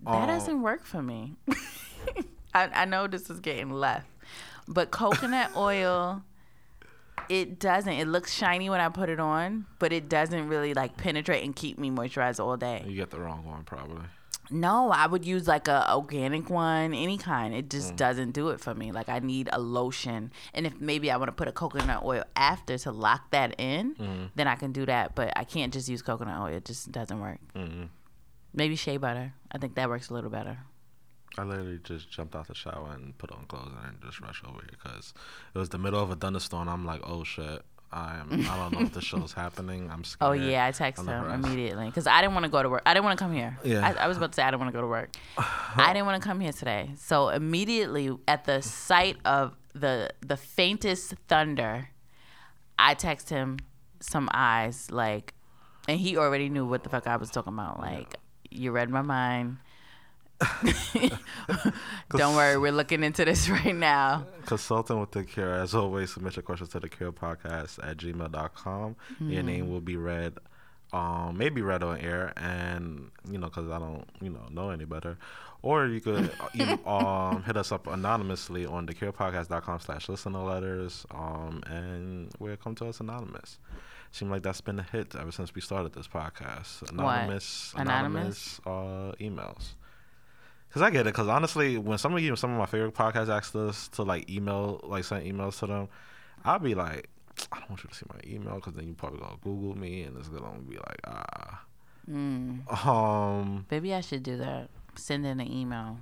That Um, doesn't work for me. I, I know this is getting left, but coconut oil, it doesn't. It looks shiny when I put it on, but it doesn't really like penetrate and keep me moisturized all day. You get the wrong one probably. No, I would use like a organic one, any kind. It Mm. just doesn't do it for me. Like I need a lotion, and if maybe I want to put a coconut oil after to lock that in, Mm-hmm. then I can do that. But I can't just use coconut oil. It just doesn't work. Mm-hmm. Maybe shea butter. I think that works a little better. I literally just jumped out the shower and put on clothes and just rushed over here because it was the middle of a thunderstorm. I'm like, oh shit, I am. I don't know if the show's happening. I'm oh, scared. Oh yeah, I texted him immediately because I didn't want to go to work. I didn't want to come here. Yeah. I, I was about to say I didn't want to go to work. I didn't want to come here today. So immediately at the sight of the the faintest thunder, I text him some eyes like, and he already knew what the fuck I was talking about. Like, you read my mind. Don't worry, we're looking into this right now. Consulting with the Clue. As always, submit your questions to the Clue Podcast at gmail.com. Your name will be read, um, maybe read on air, and you know, because I don't, you know, know any better. Or you could you, um, hit us up anonymously on the thecluepodcast.com slash listen listener letters, um, and we'll come to us anonymous. Seemed like that's been a hit ever since we started this podcast. Anonymous, Anonymous? anonymous, uh, emails. Cause I get it. Cause honestly, when some of you, some of my favorite podcasts asked us to like email, like send emails to them, I'll be like, I don't want you to see my email, cause then you probably gonna Google me, and it's gonna be like, ah. Mm. Um, Maybe I should do that. Send in an email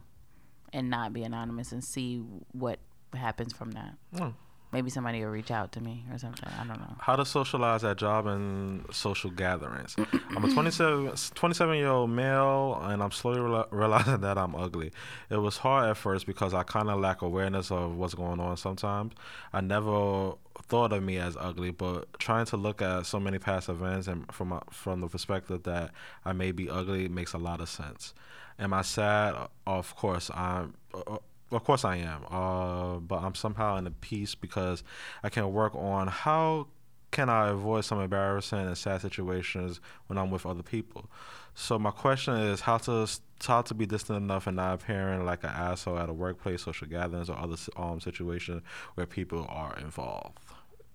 and not be anonymous and see what happens from that. hmm. Maybe somebody will reach out to me or something. I don't know. how to socialize at job and social gatherings. I'm a 27, 27 year old male, and I'm slowly reali- realizing that I'm ugly. It was hard at first because I kind of lack awareness of what's going on sometimes. I never thought of me as ugly, but trying to look at so many past events and from from the perspective that I may be ugly makes a lot of sense. Am I sad? Of course, I'm. Uh, Of course I am. Uh, but I'm somehow in a peace because I can work on how can I avoid some embarrassing and sad situations when I'm with other people. So my question is how to how to be distant enough and not appearing like an asshole at a workplace, social gatherings, or other um situations where people are involved.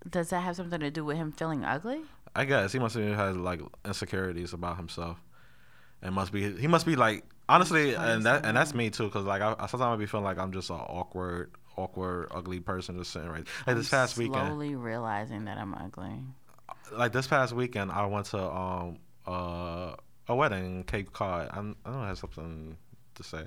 Does that have something to do with him feeling ugly? I guess he must have had like insecurities about himself, and must be he must be like honestly, and that and that's me too, because like I, I sometimes I be feeling like I'm just an awkward, awkward, ugly person just sitting right. Like this I'm past weekend, Slowly realizing that I'm ugly. like this past weekend, I went to um uh a wedding in Cape Cod. I'm, I don't have something to say.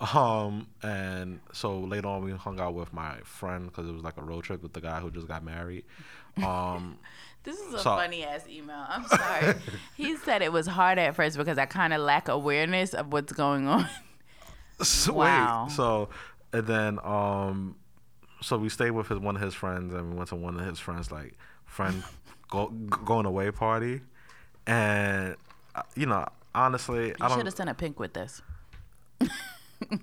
Um and so later on we hung out with my friend because it was like a road trip with the guy who just got married. Um. This is a So- funny ass email. I'm sorry. he said it was hard at first because I kind of lack awareness of what's going on. So, Wow. Wait, so and then um so we stayed with his one of his friends, and we went to one of his friends like friend go, going away party, and uh, you know honestly, You I should have sent a pink with this.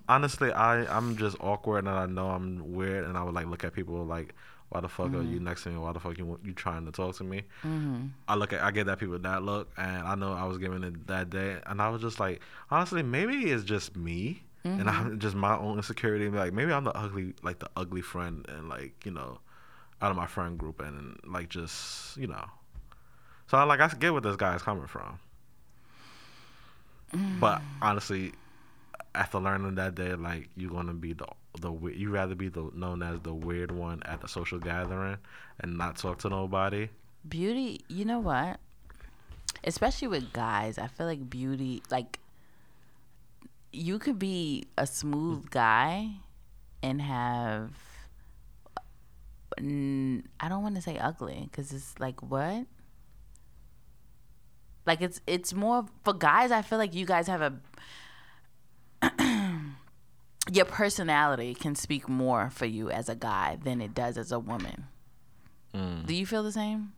honestly I I'm just awkward and I know I'm weird, and I would like look at people like. Why the fuck are Mm-hmm. you next to me? Why the fuck you you trying to talk to me? I look at I get that people that look, and I know I was giving it that day, and I was just like, honestly, maybe it's just me, and Mm-hmm. I'm just my own insecurity. Like maybe I'm the ugly, like the ugly friend, and like you know, out of my friend group, and like just you know, so I like I get where this guy's coming from, but honestly, after learning that day, like you're gonna be the the you rather be the known as the weird one at the social gathering and not talk to nobody. Beauty, you know what? Especially with guys, I feel like beauty, like, you could be a smooth guy and have. I don't want to say ugly because it's like what? Like it's it's more for guys. I feel like you guys have a your personality can speak more for you as a guy than it does as a woman. Mm. Do you feel the same?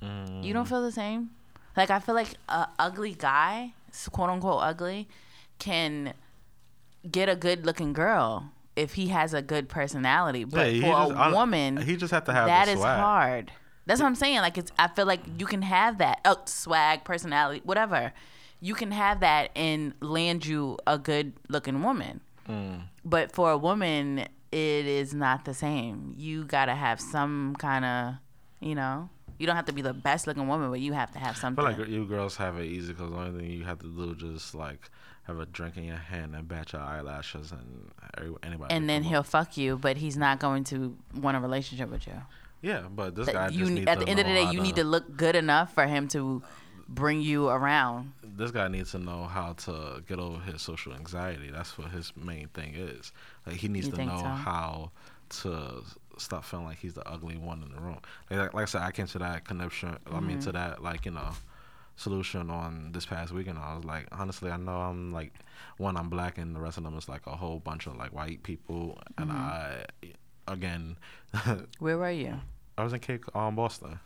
You don't feel the same? Like I feel like a ugly guy, quote unquote ugly, can get a good looking girl if he has a good personality. But he for just- a woman, he just have to have that is hard. That's what I'm saying. Like it's I feel like you can have that oh, swag, personality, whatever. You can have that and land you a good looking woman. Mm. But for a woman, it is not the same. You gotta have some kind of, you know, you don't have to be the best looking woman, but you have to have I something. feel like you girls have it easy because the only thing you have to do is just like have a drink in your hand and bat your eyelashes and anybody. and then he'll up. fuck you, but he's not going to want a relationship with you. Yeah, but this That guy you just ne- needs at to the end of the day, you need to look good enough for him to bring you around. This guy needs to know how to get over his social anxiety. That's what his main thing is. Like he needs You to know so? how to stop feeling like he's the ugly one in the room. Like, like I said, I came to that connection. I Mm-hmm. mean, to that like you know solution on this past weekend. I was like, honestly, I know I'm like one, I'm black, and the rest of them is like a whole bunch of like white people. And Mm-hmm. I, again, Where were you? I was in Cape, um, Boston,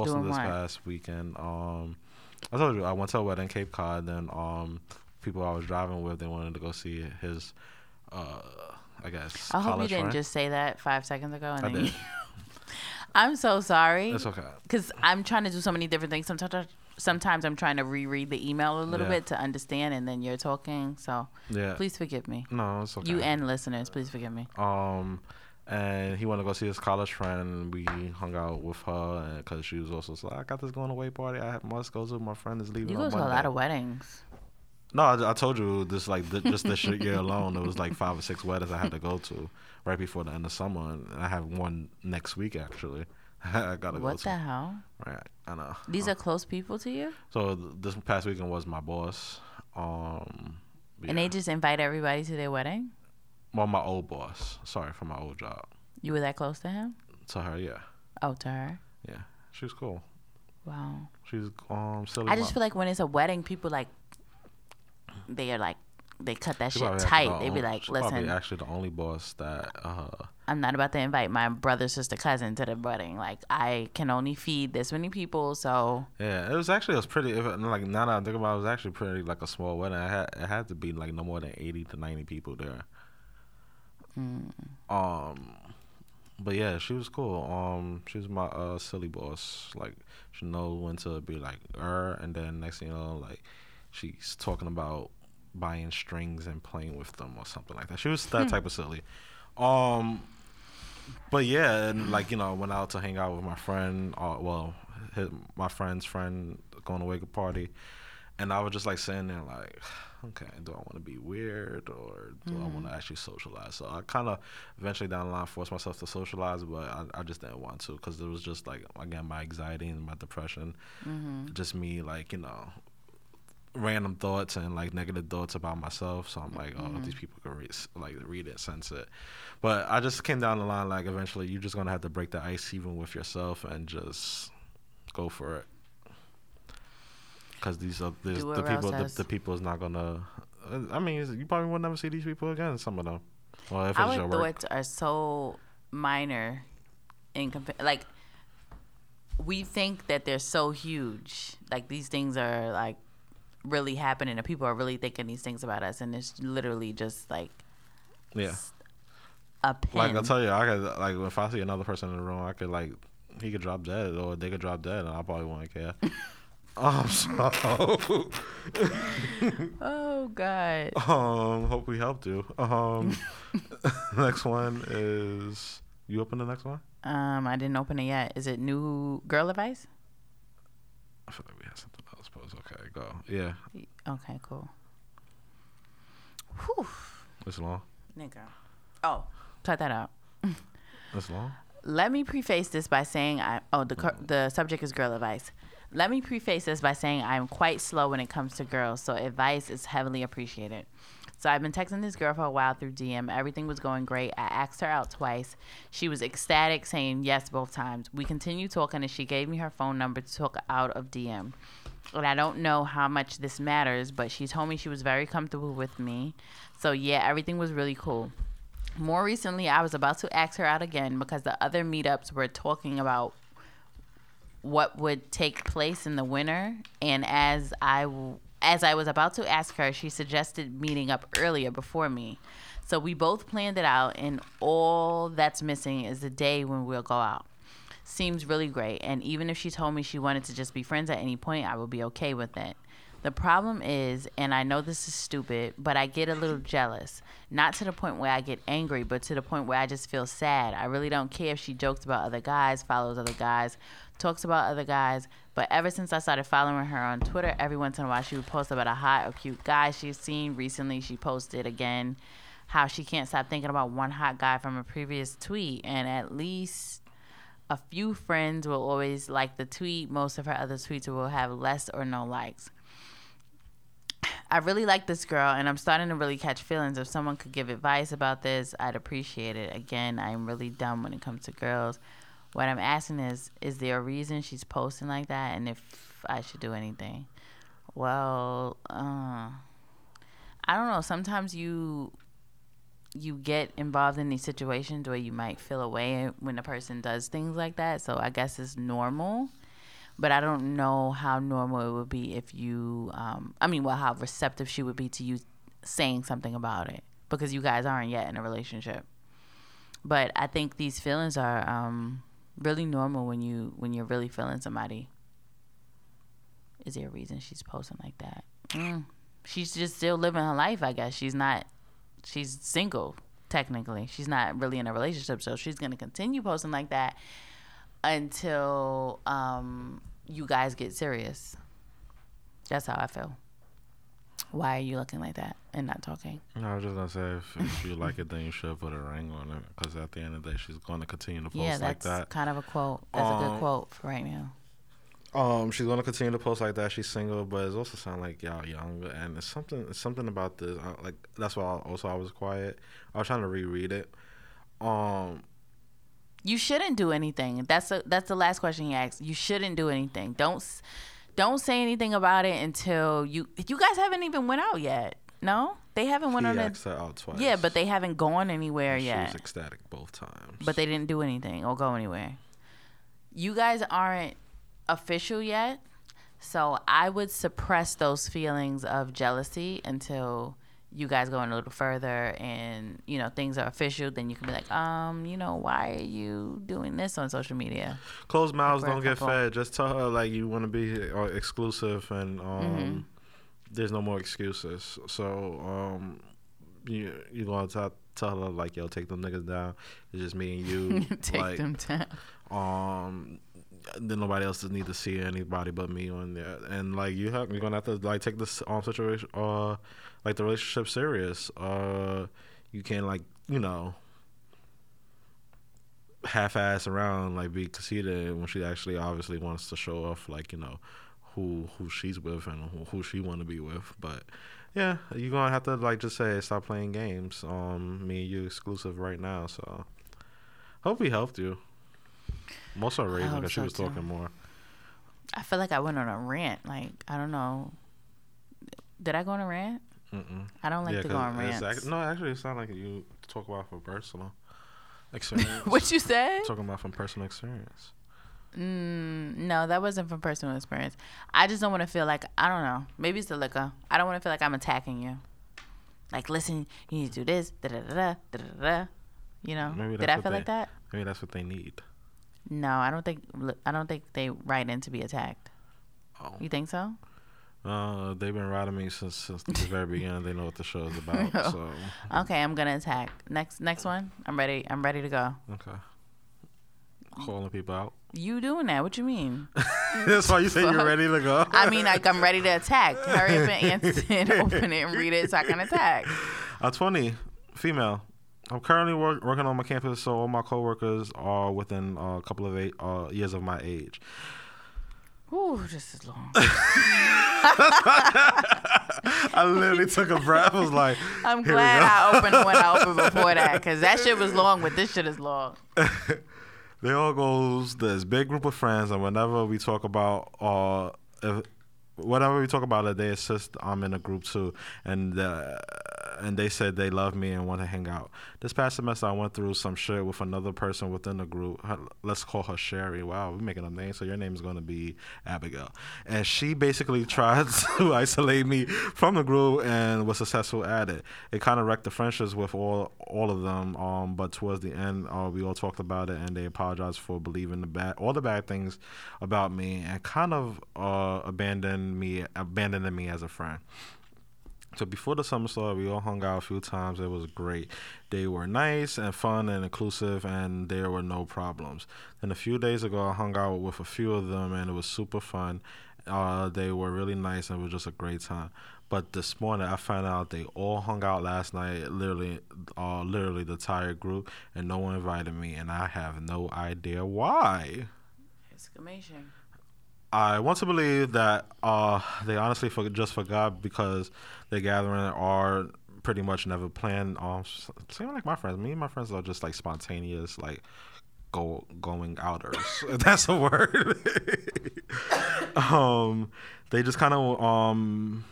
Boston Doing this what? past weekend. Um, I told you I went to a wedding in Cape Cod. Then um, people I was driving with, they wanted to go see his, uh, I guess. I hope you didn't friend. just say that five seconds ago. And I then did. I'm so sorry. It's okay. Because I'm trying to do so many different things. Sometimes, sometimes I'm trying to reread the email a little Yeah. bit to understand, and then you're talking. So Yeah. please forgive me. No, it's okay. You and listeners, please forgive me. um, and he wanted to go see his college friend. And we hung out with her because she was also like, I got this going away party. I must go to. My friend is leaving. You go to a lot of weddings. No, I, I told you this like th- just this year alone. It was like five or six weddings I had to go to right before the end of summer, and I have one next week actually. I gotta go What to. the hell? Right, I know. These Uh, are close people to you, so th- this past weekend was my boss. Um, and they just invite everybody to their wedding. Well, my old boss. Sorry for my old job. You were that close to him? To her, yeah, Oh, to her. yeah, she was cool. Wow. She's um silly. I just feel like when it's a wedding, people like they are like they cut that shit tight. They the be like, listen, actually the only boss that uh I'm not about to invite my brother, sister, cousin to the wedding. Like I can only feed this many people, so Yeah, it was actually it was pretty. If, like now that I think about, it, it was actually pretty like a small wedding. I had it had to be like no more than eighty to ninety people there. Um, but yeah, she was cool. Um, she was my uh silly boss. Like she know when to be like her, and then next thing you know, like she's talking about buying strings and playing with them or something like that. She was that type of silly. Um, but yeah, and like you know, I went out to hang out with my friend. Uh, well, his, my friend's friend going to wake up party, and I was just like sitting there like, okay, do I want to be weird or do I want to mm. actually socialize? So I kind of eventually down the line forced myself to socialize, but I, I just didn't want to because it was just like again my anxiety and my depression, mm-hmm. just me like you know random thoughts and like negative thoughts about myself. So I'm like, oh, these mm-hmm. people can read, like read it, sense it. But I just came down the line like, eventually, you're just gonna have to break the ice even with yourself and just go for it. Because these are the people, the, the people is not gonna. Uh, I mean, you probably will never see these people again. Some of them. Well, if it's Our your work, are so minor in compa- like we think that they're so huge. Like these things are like really happening and people are really thinking these things about us and it's literally just like yeah. a pin. Like I tell you, I could like if I see another person in the room, I could like he could drop dead or they could drop dead, and I probably won't care. um, so oh god. um, hope we helped you. Um, next one is you open the next one. Um I didn't open it yet. Is it new girl advice? I feel like we had something else. Pose. Okay, go. Yeah, Okay, cool. Whew. it's long. Nigga. Oh, cut that out. It's long. Let me preface this by saying I oh the cur- the subject is girl advice. Let me preface this by saying I'm quite slow when it comes to girls, so advice is heavily appreciated. So I've been texting this girl for a while through DM. Everything was going great. I asked her out twice. She was ecstatic, saying yes both times. We continued talking, and she gave me her phone number to talk out of DM. And I don't know how much this matters, but she told me she was very comfortable with me. So yeah, everything was really cool. More recently, I was about to ask her out again because the other meetups were talking about what would take place in the winter, and as I as I was about to ask her, she suggested meeting up earlier before me. So we both planned it out, and all that's missing is the day when we'll go out. Seems really great, and even if she told me she wanted to just be friends at any point, I would be okay with it. The problem is, and I know this is stupid, but I get a little jealous. Not to the point where I get angry, but to the point where I just feel sad. I really don't care if she jokes about other guys, follows other guys, talks about other guys. But ever since I started following her on Twitter, every once in a while she would post about a hot or cute guy she's seen. Recently, she posted again how she can't stop thinking about one hot guy from a previous tweet, and at least a few friends will always like the tweet. Most of her other tweets will have less or no likes. I really like this girl, and I'm starting to really catch feelings. If someone could give advice about this, I'd appreciate it. Again, I'm really dumb when it comes to girls. What I'm asking is, is there a reason she's posting like that, and if I should do anything? Well, uh, I don't know. Sometimes you you get involved in these situations where you might feel away when a person does things like that. So I guess it's normal but I don't know how normal it would be if you, um, I mean, well, how receptive she would be to you saying something about it because you guys aren't yet in a relationship. But I think these feelings are um, really normal when you when you're really feeling somebody. Is there a reason she's posting like that? Mm. She's just still living her life, I guess. She's not. She's single technically. She's not really in a relationship, so she's gonna continue posting like that until um, you guys get serious. That's how I feel. Why are you looking like that and not talking? No, I was just gonna say if, if you like it, then you should put a ring on it because at the end of the day, she's going to continue to post yeah, like that's that. kind of a quote. That's a good Um, quote for right now. Um, she's gonna continue to post like that. She's single, but it also sound like y'all young, and it's something. It's something about this. Uh, like that's why I, also I was quiet. I was trying to reread it. Um, You shouldn't do anything. That's a, that's the last question he asked. You shouldn't do anything. Don't don't say anything about it until you you guys haven't even went out yet. No, they haven't went on a her out twice. yeah, but they haven't gone anywhere she yet. was ecstatic both times. but they didn't do anything or go anywhere. You guys aren't official yet, so I would suppress those feelings of jealousy until you guys go in a little further and you know things are official. Then you can be like, um, you know, why are you doing this on social media? closed mouths don't get fed. Just tell her like you want to be uh, exclusive, and um, Mm-hmm. there's no more excuses. So um, you you gonna tell tell her like yo, take them niggas down. It's just me and you. Take like, them down. um then nobody else doesn't need to see anybody but me on there and like you have you're gonna have to like take this um situation uh like the relationship serious uh you can't like you know half-ass around like be conceited when she actually obviously wants to show off like you know who who she's with and who, who she want to be with but yeah you're gonna have to like just say stop playing games um me and you exclusive right now so hope we helped you most of reason because she was too. talking more I feel like I went on a rant. Like I don't know. Did I go on a rant? Mm-mm. I don't like yeah, to go 'cause on it's rants. act- no, actually, it sounds like you talk about from personal experience. what you said? talking about from personal experience. Mm, no, that wasn't from personal experience. I just don't want to feel like I don't know. Maybe it's the liquor. I don't want to feel like I'm attacking you. Like, listen, you need to do this. Da da da da da da. da. You know? Maybe Did that's I what feel they- like that? Maybe that's what they need. No, I don't think. I don't think they write in to be attacked. Oh. You think so? Uh, they've been riding me since since the very beginning. They know what the show is about. So Okay, I'm gonna attack. Next, next one. I'm ready. I'm ready to go. okay, calling people out. You doing that? What you mean? That's why you say you're ready to go. I mean, like I'm ready to attack. Hurry up and answer and open it and read it so I can attack. Uh, 20, female. I'm currently work, working on my campus, so all my coworkers are within uh, a couple of eight, uh, years of my age. Ooh, this is long. I literally took a breath. I was like, I'm glad. I opened the one I opened before that because that shit was long, but this shit is long. they all goes this big group of friends, and whenever we talk about uh, if, whenever we talk about it, they insist I'm in a group too, and uh, and they said they love me and want to hang out. This past semester, I went through some shit with another person within the group. Let's call her Sherry. Wow, we're making up names, so your name is going to be Abigail. And she basically tried to isolate me from the group and was successful at it. It kind of wrecked the friendships with all all of them. Um, but towards the end, uh, we all talked about it, and they apologized for believing the bad, all the bad things about me, and kind of uh, abandoned me, abandoning me as a friend. So before the summer started, we all hung out a few times. It was great. They were nice and fun and inclusive, and there were no problems. Then a few days ago, I hung out with a few of them, and it was super fun. Uh, they were really nice, and it was just a great time. But this morning, I found out they all hung out last night, literally, uh, literally the entire group, and no one invited me, and I have no idea why. Exclamation. I want to believe that uh, they honestly for, just forgot because the gathering are pretty much never planned. Um, same like my friends. Me and my friends are just like spontaneous, like go going outers. that's a word. um, they just kind of um,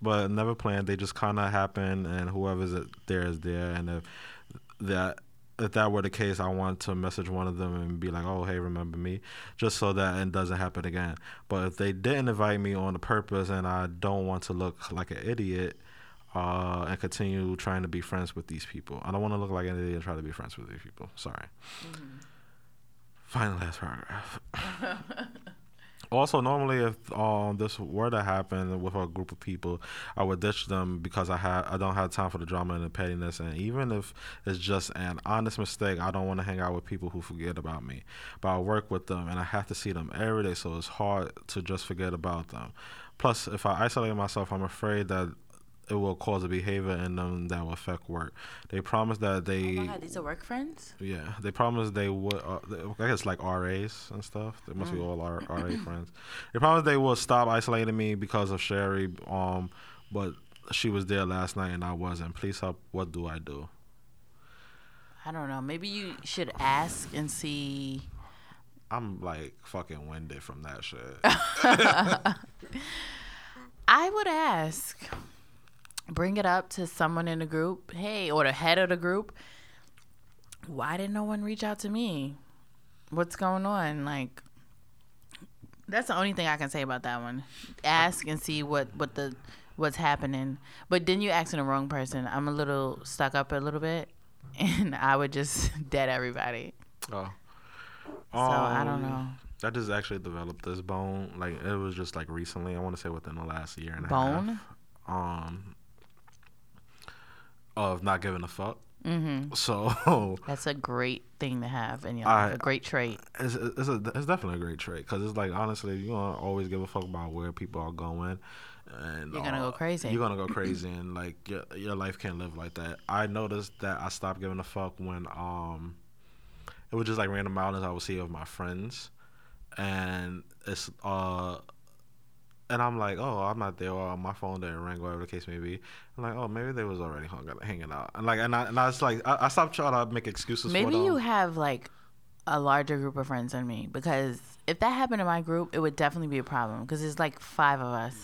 but never planned. They just kind of happen, and whoever's there is there, and if that if that were the case, I want to message one of them and be like, "Oh, hey, remember me," just so that it doesn't happen again. But if they didn't invite me on the purpose, and I don't want to look like an idiot, uh, and continue trying to be friends with these people, I don't want to look like an idiot and try to be friends with these people. Sorry. Final last paragraph. Also, normally, if um, this were to happen with a group of people, I would ditch them because I have I don't have time for the drama and the pettiness. And even if it's just an honest mistake, I don't want to hang out with people who forget about me. But I work with them, and I have to see them every day, so it's hard to just forget about them. Plus, if I isolate myself, I'm afraid that it will cause a behavior in them that will affect work. They promised that they. Oh God, these are work friends. Yeah, they promised they would. Uh, I guess like RAs and stuff. They must be all R- RA friends. They promised they would stop isolating me because of Sherry. Um, but she was there last night and I wasn't. Please help. What do I do? I don't know. Maybe you should ask and see. I'm like fucking winded from that shit. I would ask. Bring it up to someone in the group. Hey, or the head of the group. Why did no one reach out to me? What's going on? Like, that's the only thing I can say about that one. Ask and see what what the what's happening. But then you asking the wrong person. I'm a little stuck up a little bit, and I would just dead everybody. oh. So I don't Um, know. I just actually developed this bone. Like it was just like recently. I want to say within the last year and a Bone? Um. Of not giving a fuck. hmm So That's a great thing to have in your I- life. A great trait. it's it's, a, it's definitely a great trait because it's like honestly you don't always give a fuck about where people are going and You're gonna uh, go crazy. you're gonna go crazy and like your your life can't live like that i noticed that i stopped giving a fuck when um it was just like random outings i would see of my friends and it's uh and I'm like, oh, I'm not there, or my phone didn't ring, whatever the case may be. I'm like, oh, maybe they was already hung, hanging out, and like, and I, and I was like, I, I stopped trying to make excuses. for Maybe you have like a larger group of friends than me because if that happened in my group, it would definitely be a problem because there's like five of us.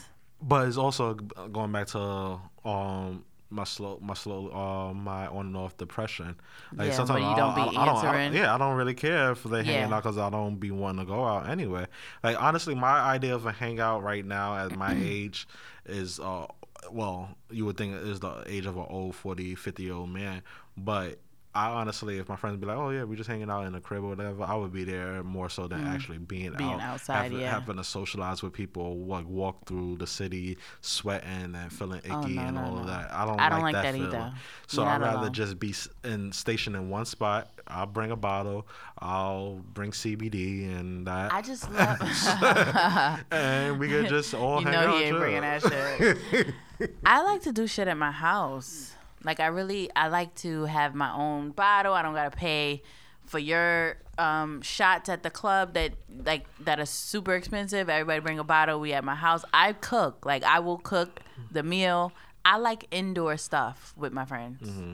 but it's also going back to um my slow my slow uh my on and off depression. Like Yeah, sometimes where you I don't be I, I don't, I don't- answering. yeah, I don't really care if hanging Yeah. out because I don't be wanting to go out anyway. Like honestly, my idea of a hangout right now at my age is uh well, you would think it is the age of an old 40, 50 year old man, but I honestly, if my friends be like, "Oh yeah, we just hanging out in the crib or whatever," I would be there more so than actually being, Mm. Being out, outside, having, yeah. having to socialize with people, like walk through the city sweating and feeling icky Oh, no, and no, all of that. I don't, I don't like, like that, that either. So You're I'd rather just be in stationed in one spot. I'll bring a bottle. I'll bring CBD and that. I just love. and we could just all you hang know out. he ain't bringing that shit. I like to do shit at my house. Like I really, I like to have my own bottle. I don't gotta pay for your um, shots at the club that like that are super expensive. Everybody bring a bottle. We at my house. I cook. Like I will cook the meal. I like indoor stuff with my friends. Mm-hmm.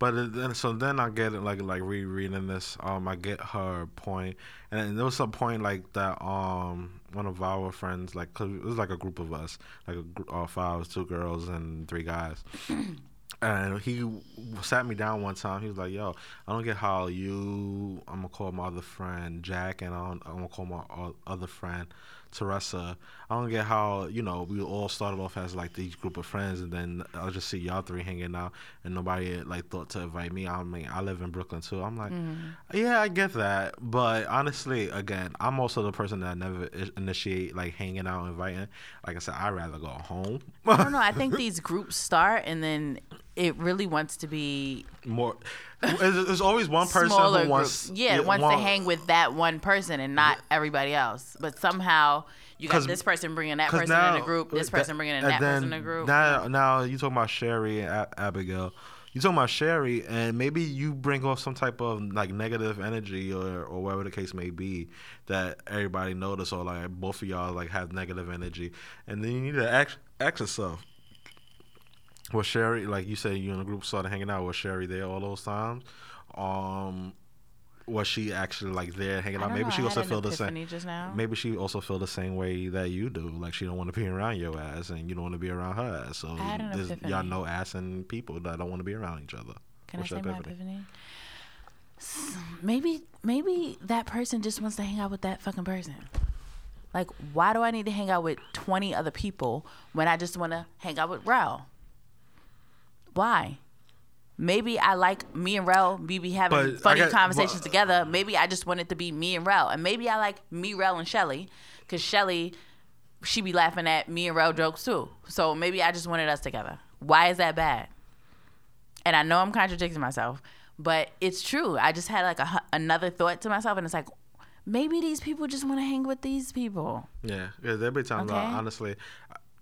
But then, so then I get it like like rereading this. Um, I get her point. and there was some point like that. Um, one of our friends, like 'cause it was like a group of us, like a uh, five, two girls and three guys. And he sat me down one time. He was like, "Yo, I don't get how you. I'm gonna call my other friend Jack, and I'm, I'm gonna call my other friend Teresa. I don't get how you know we all started off as like these group of friends, and then I'll just see y'all three hanging out, and nobody like thought to invite me. I mean, I live in Brooklyn too. I'm like, mm. yeah, I get that, but honestly, again, I'm also the person that never initiate like hanging out, inviting. Like I said, I'd rather go home. I don't know. I think these groups start and then it really wants to be More, there's, always one person who wants, group. Yeah, wants one- to hang with that one person and not everybody else. But somehow you got this person bringing that person in the group, this that- person bringing in that person in the group. Now, now you talking about Sherry and A- Abigail. You talking about Sherry, and maybe you bring off some type of like negative energy or or whatever the case may be that everybody notice, or like both of y'all like have negative energy, and then you need to ask ask yourself. Was Sherry like you said you and the group started hanging out? Was Sherry there all those times? Um, was she actually like there hanging out? Maybe know, she also feel the same. Maybe she also feel the same way that you do. Like she don't want to be around your ass, and you don't want to be around her ass. So I had an y'all know ass and people that don't want to be around each other. Can What's I say your my epiphany? epiphany? Maybe maybe that person just wants to hang out with that fucking person. Like, why do I need to hang out with twenty other people when I just want to hang out with Rel? Why? Maybe I like me and Rel. We be having But funny got- conversations but- together. Maybe I just want it to be me and Rel, and maybe I like me, Rel, and Shelly, because Shelly, she be laughing at me and Rel jokes too. So maybe I just wanted us together. Why is that bad? and I know I'm contradicting myself, but it's true. I just had like a, another thought to myself, and it's like, maybe these people just want to hang with these people. Yeah, yeah. There be times Okay. Honestly,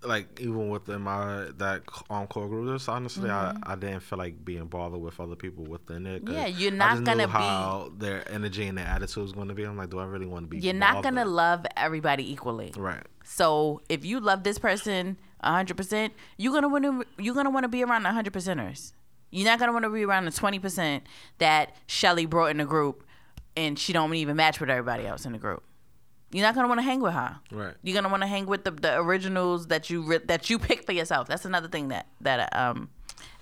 like even within my that um, core group, just honestly, I, I didn't feel like being bothered with other people within it. Mm-hmm. Yeah, you're not gonna knew be- how their energy and their attitude is going to be. I'm like, do I really want to be? You're not gonna love everybody equally. Right. So if you love this person 100%, you're gonna want to you're gonna want to be around the 100 percenters. You're not gonna want to be around the 20 percent that Shelly brought in the group, and she don't even match with everybody else in the group. You're not gonna want to hang with her. Right. You're gonna want to hang with the, the originals that you re- that you picked for yourself. That's another thing that that um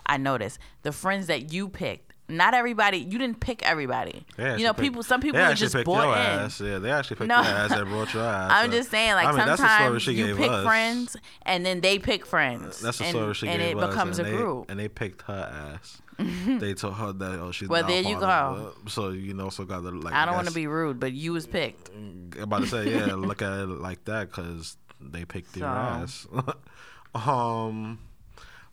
I noticed. The friends that you picked. Not everybody. You didn't pick everybody. You know, people. Some people are just bought in. Ass. Yeah, they actually picked No. your ass and brought your ass. I'm So, just saying, like I mean, that's the story sometimes you pick us. friends and then they pick friends. That's the and, story she and gave it becomes and a they, group. and they picked her ass. They told her that oh she's Well, not there you go. it. So you know, so got the like. I don't want to be rude, but you was picked. About to say yeah. look at it like that because they picked your ass. um,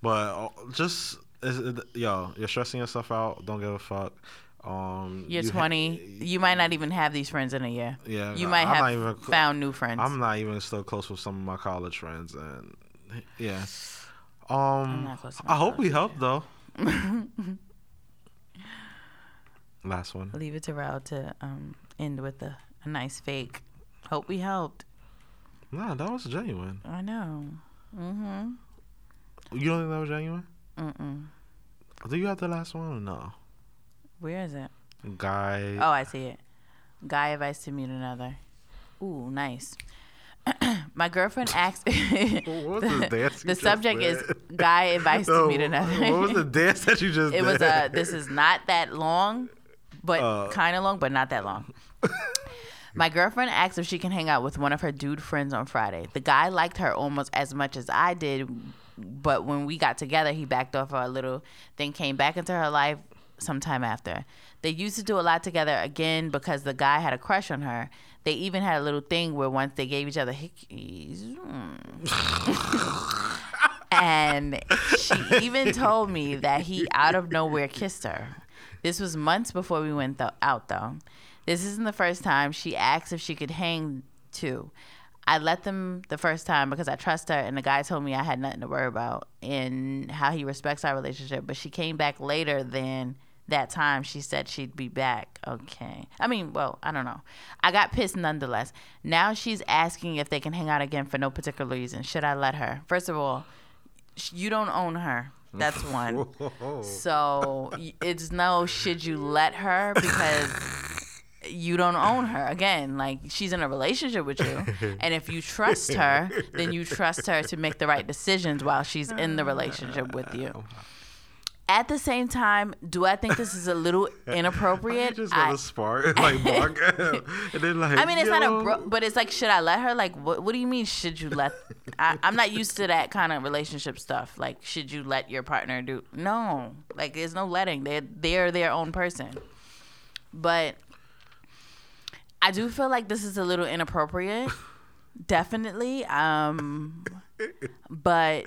but uh, just is it, yo, you're stressing yourself out. Don't give a fuck. Um, You're you ha- 20. you might not even have these friends in a year. Yeah, You might I'm not have even- found new friends. I'm not even still close with some of my college friends, and yeah. Um, not close to my I hope we helped though. Last one. Leave it to Raul to um, end with a, a nice fake. Hope we helped. Nah, that was genuine. I know. Mm-hmm. You don't think that was genuine? Mm-mm. Do you have the last one or no? Where is it? Guy. Oh, I see it. Guy advice to meet another. Ooh, nice. My girlfriend asked. What was this dance you the just subject is guy advice to No, meet another. What was the dance that you just it did? was a. This is not that long, but Uh. kind of long, but not that long. My girlfriend asked if she can hang out with one of her dude friends on Friday. The guy liked her almost as much as I did, but when we got together, he backed off for a little, then came back into her life sometime after. They used to do a lot together again because the guy had a crush on her. They even had a little thing where once they gave each other hickeys. Hmm, and she even told me that he out of nowhere kissed her. This was months before we went th- out, though. This isn't the first time she asked if she could hang too. I let them the first time because I trust her, and the guy told me I had nothing to worry about and how he respects our relationship. But she came back later than that time. She said she'd be back. Okay. I mean, well, I don't know. I got pissed nonetheless. Now she's asking if they can hang out again for no particular reason. Should I let her? First of all, you don't own her. That's one. So it's no should you let her because you don't own her. Again, like she's in a relationship with you. And if you trust her, then you trust her to make the right decisions while she's in the relationship with you. At the same time, do I think this is a little inappropriate? just I- to spark like and then like I mean, it's not a, bro- but it's like, should I let her? Like, what? What do you mean? Should you let? I, I'm not used to that kind of relationship stuff. Like, should you let your partner do? No, like, there's no letting. They they're their own person. But I do feel like this is a little inappropriate. Definitely. Um, but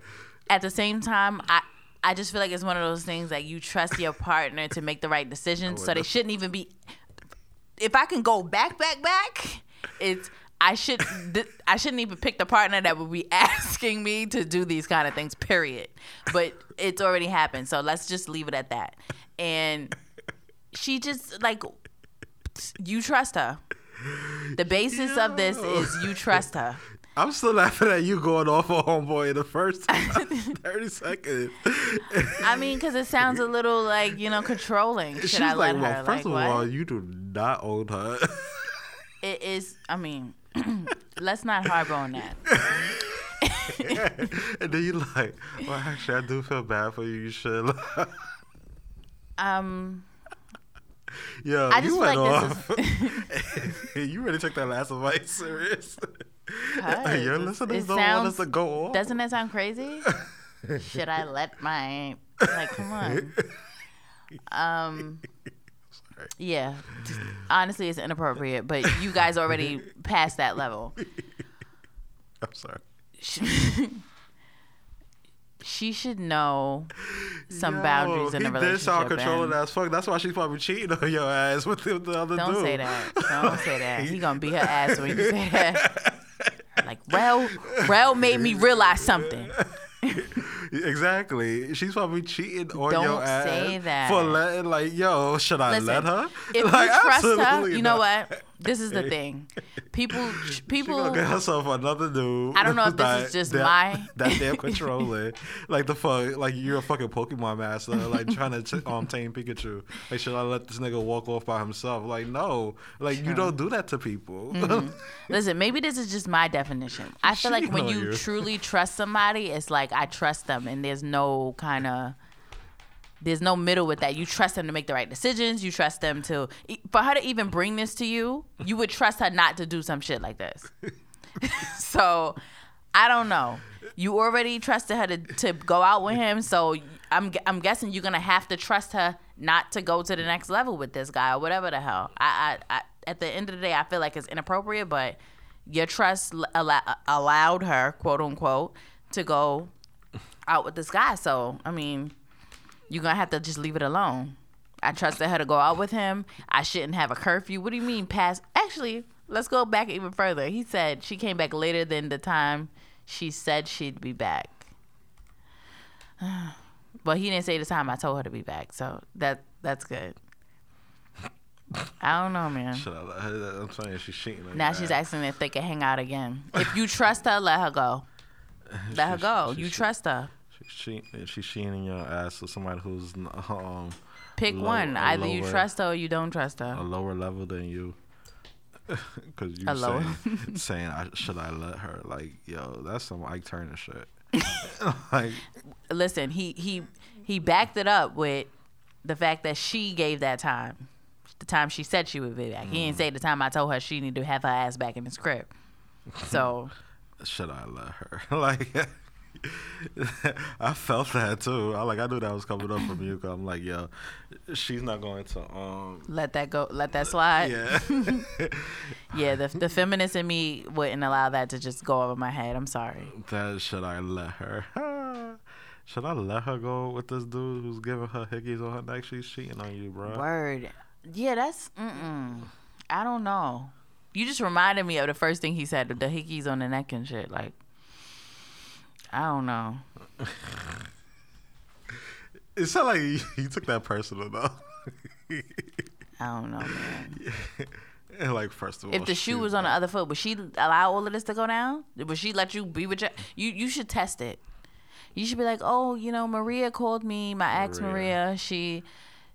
at the same time, I. I just feel like it's one of those things that you trust your partner to make the right decisions, oh, so they shouldn't even be if I can go back, back, back, it's I should th- I shouldn't even pick the partner that would be asking me to do these kind of things. Period. But it's already happened, so let's just leave it at that. And she just like you trust her. The basis of this is you trust her. I'm still laughing at you going off on homeboy in the first 30 seconds. I mean, because it sounds a little like you know controlling. Should She's I let like, her? well, first like of what? all, you do not own her. it is. I mean, let's not harbor on that. and then you like, well, actually, I do feel bad for you. You should. Um. Yo, I just you went like off. you really took that last advice serious. Your listeners don't want us to go off. Doesn't that sound crazy? Should I let my like come on? Um yeah. Honestly it's inappropriate, but you guys already passed that level. I'm sorry. She, should know some Yo, boundaries in he a did relationship. sound controlling and- as fuck. That's why she's probably cheating on your ass with the, the other Don't dude. say that. Don't say that. He gonna beat her ass when you say that. Like, Rel, Rel made me realize something. Exactly. She's probably cheating on Don't your ass say that. for letting like, yo, should I Listen, let her? If Like, you trust her, you know not. what? This is the thing. People, She people. gonna get herself another dude. I don't know if this that- is just that, my- that damn controlling. like the fuck, like you're a fucking Pokemon master, like trying to um tame Pikachu. Like should I let this nigga walk off by himself? Like no, like you don't do that to people. Listen, maybe this is just my definition. I feel like when you you. truly trust somebody, it's like I trust them, and there's no kind of. There's no middle with that. You trust them to make the right decisions. You trust them to, for her to even bring this to you, you would trust her not to do some shit like this. so, I don't know. You already trusted her to, to go out with him, so I'm I'm guessing you're gonna have to trust her not to go to the next level with this guy or whatever the hell. I, I, I at the end of the day, I feel like it's inappropriate, but your trust allowed her, quote unquote, to go out with this guy. So I mean, you're gonna have to just leave it alone. I trusted her to go out with him. I shouldn't have a curfew. What do you mean past? Actually, let's go back even further. He said she came back later than the time she said she'd be back. But he didn't say the time I told her to be back, so that that's good. I don't know, man. should I let her? I'm saying she's cheating. Now she's asking if they can hang out again. If you trust her, let her go. Let her go. she's You cheat- trust her. Cheating. She's cheating in your ass with somebody who's um Pick Low- one. Either you trust her or you don't trust her. a lower level than you. Because you Hello. saying, saying I, should I let her? Like, yo, that's some Ike Turner shit. like, Listen, he he he backed it up with the fact that she gave that time, the time she said she would be back. He didn't say the time I told her she needed to have her ass back in the script. So should I let her? like, I felt that too. I like, I knew that was coming up from you. Cause I'm like, yo, she's not going to, um, let that go, let that slide. yeah. Yeah, the the feminist in me wouldn't allow that to just go over my head. I'm sorry. that should I let her? should I let her go with this dude who's giving her hickeys on her neck? She's cheating on you, bro. Word. Yeah, that's mm-mm. I don't know. You just reminded me of the first thing he said, the hickeys on the neck and shit. Like, I don't know. It sounded like you, took that personal though. I don't know, man. And, like first of all, If the shoe was on the other foot, would she allow all of this to go down? Would she let you be with your? You you should test it. You should be like, oh, you know, Maria called me, my ex Maria. Maria. She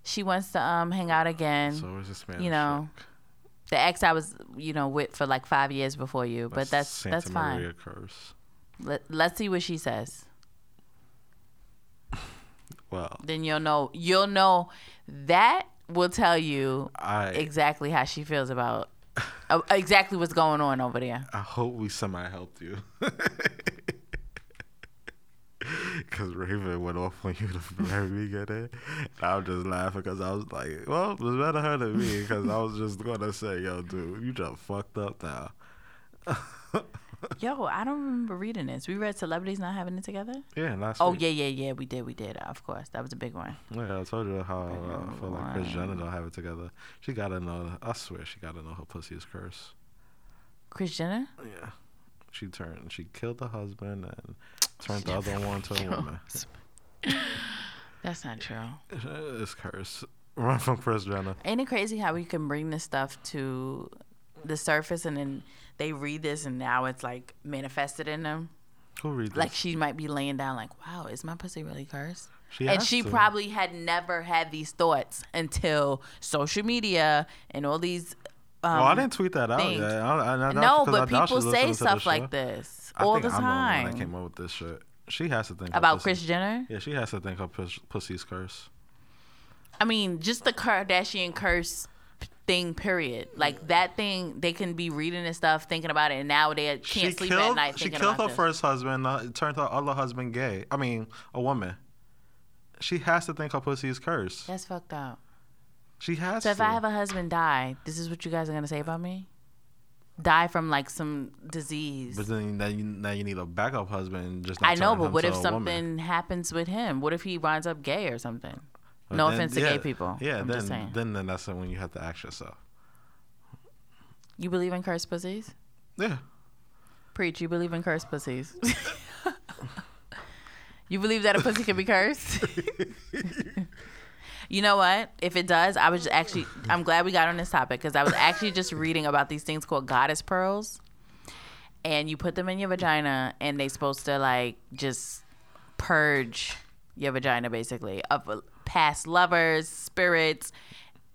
she wants to um hang out again. So is this man? you know, the ex I was you know with for like five years before you, but that's Santa that's fine. Maria curse. Let, let's see what she says. Well, Then you'll know. You'll know. That will tell you I exactly how she feels about uh, exactly what's going on over there. I hope we somehow helped you. Because Raven went off on you to the very beginning. And I'm just laughing because I was like, well, it was better her than me because I was just going to say, yo, dude, you just fucked up now. Yo, I don't remember reading this. We read celebrities not having it together. yeah, last Oh week. yeah, yeah, yeah. We did, we did. Of course, that was a big one. Yeah, I told you how uh, I feel like Kris Jenner don't have it together. She got to know, I swear, she got to know her pussy is cursed. Kris Jenner. Yeah. She turned, she killed the husband and turned the other one to a woman. That's not true. It's cursed. Run from Kris Jenner. Ain't it crazy how we can bring this stuff to the surface and then they read this and now it's like manifested in them? Who read this? Like she might be laying down like, wow, is my pussy really cursed? She and she to. probably had never had these thoughts until social media and all these. Um, well, I didn't tweet that out things. I, I, I, no, but people say stuff like this all the I'm the one that time came up with this shit. She has to think about Kris Jenner. Yeah, she has to think her pus- pussy's cursed. I mean, just the Kardashian curse thing. Period. Like that thing, they can be reading and stuff, thinking about it, and now they can't she sleep killed. at night she thinking killed about her this. first husband. Uh, turned her other husband gay. I mean, a woman. She has to think her pussy is cursed. That's fucked up. She has So to. if I have a husband die, this is what you guys are gonna say about me? Die from like some disease. but then now you, now you need a backup husband. Just I know, but what if something woman. happens with him? What if he winds up gay or something? But no then- offense to yeah, gay people. Yeah, I'm then, then then that's when you have to ask yourself. You believe in cursed pussies? Yeah. Preach. You believe in cursed pussies? you believe that a pussy can be cursed? you know what? If it does, I was just actually. I'm glad we got on this topic because I was actually just reading about these things called goddess pearls, and you put them in your vagina, and they're supposed to like just purge your vagina basically of past lovers, spirits,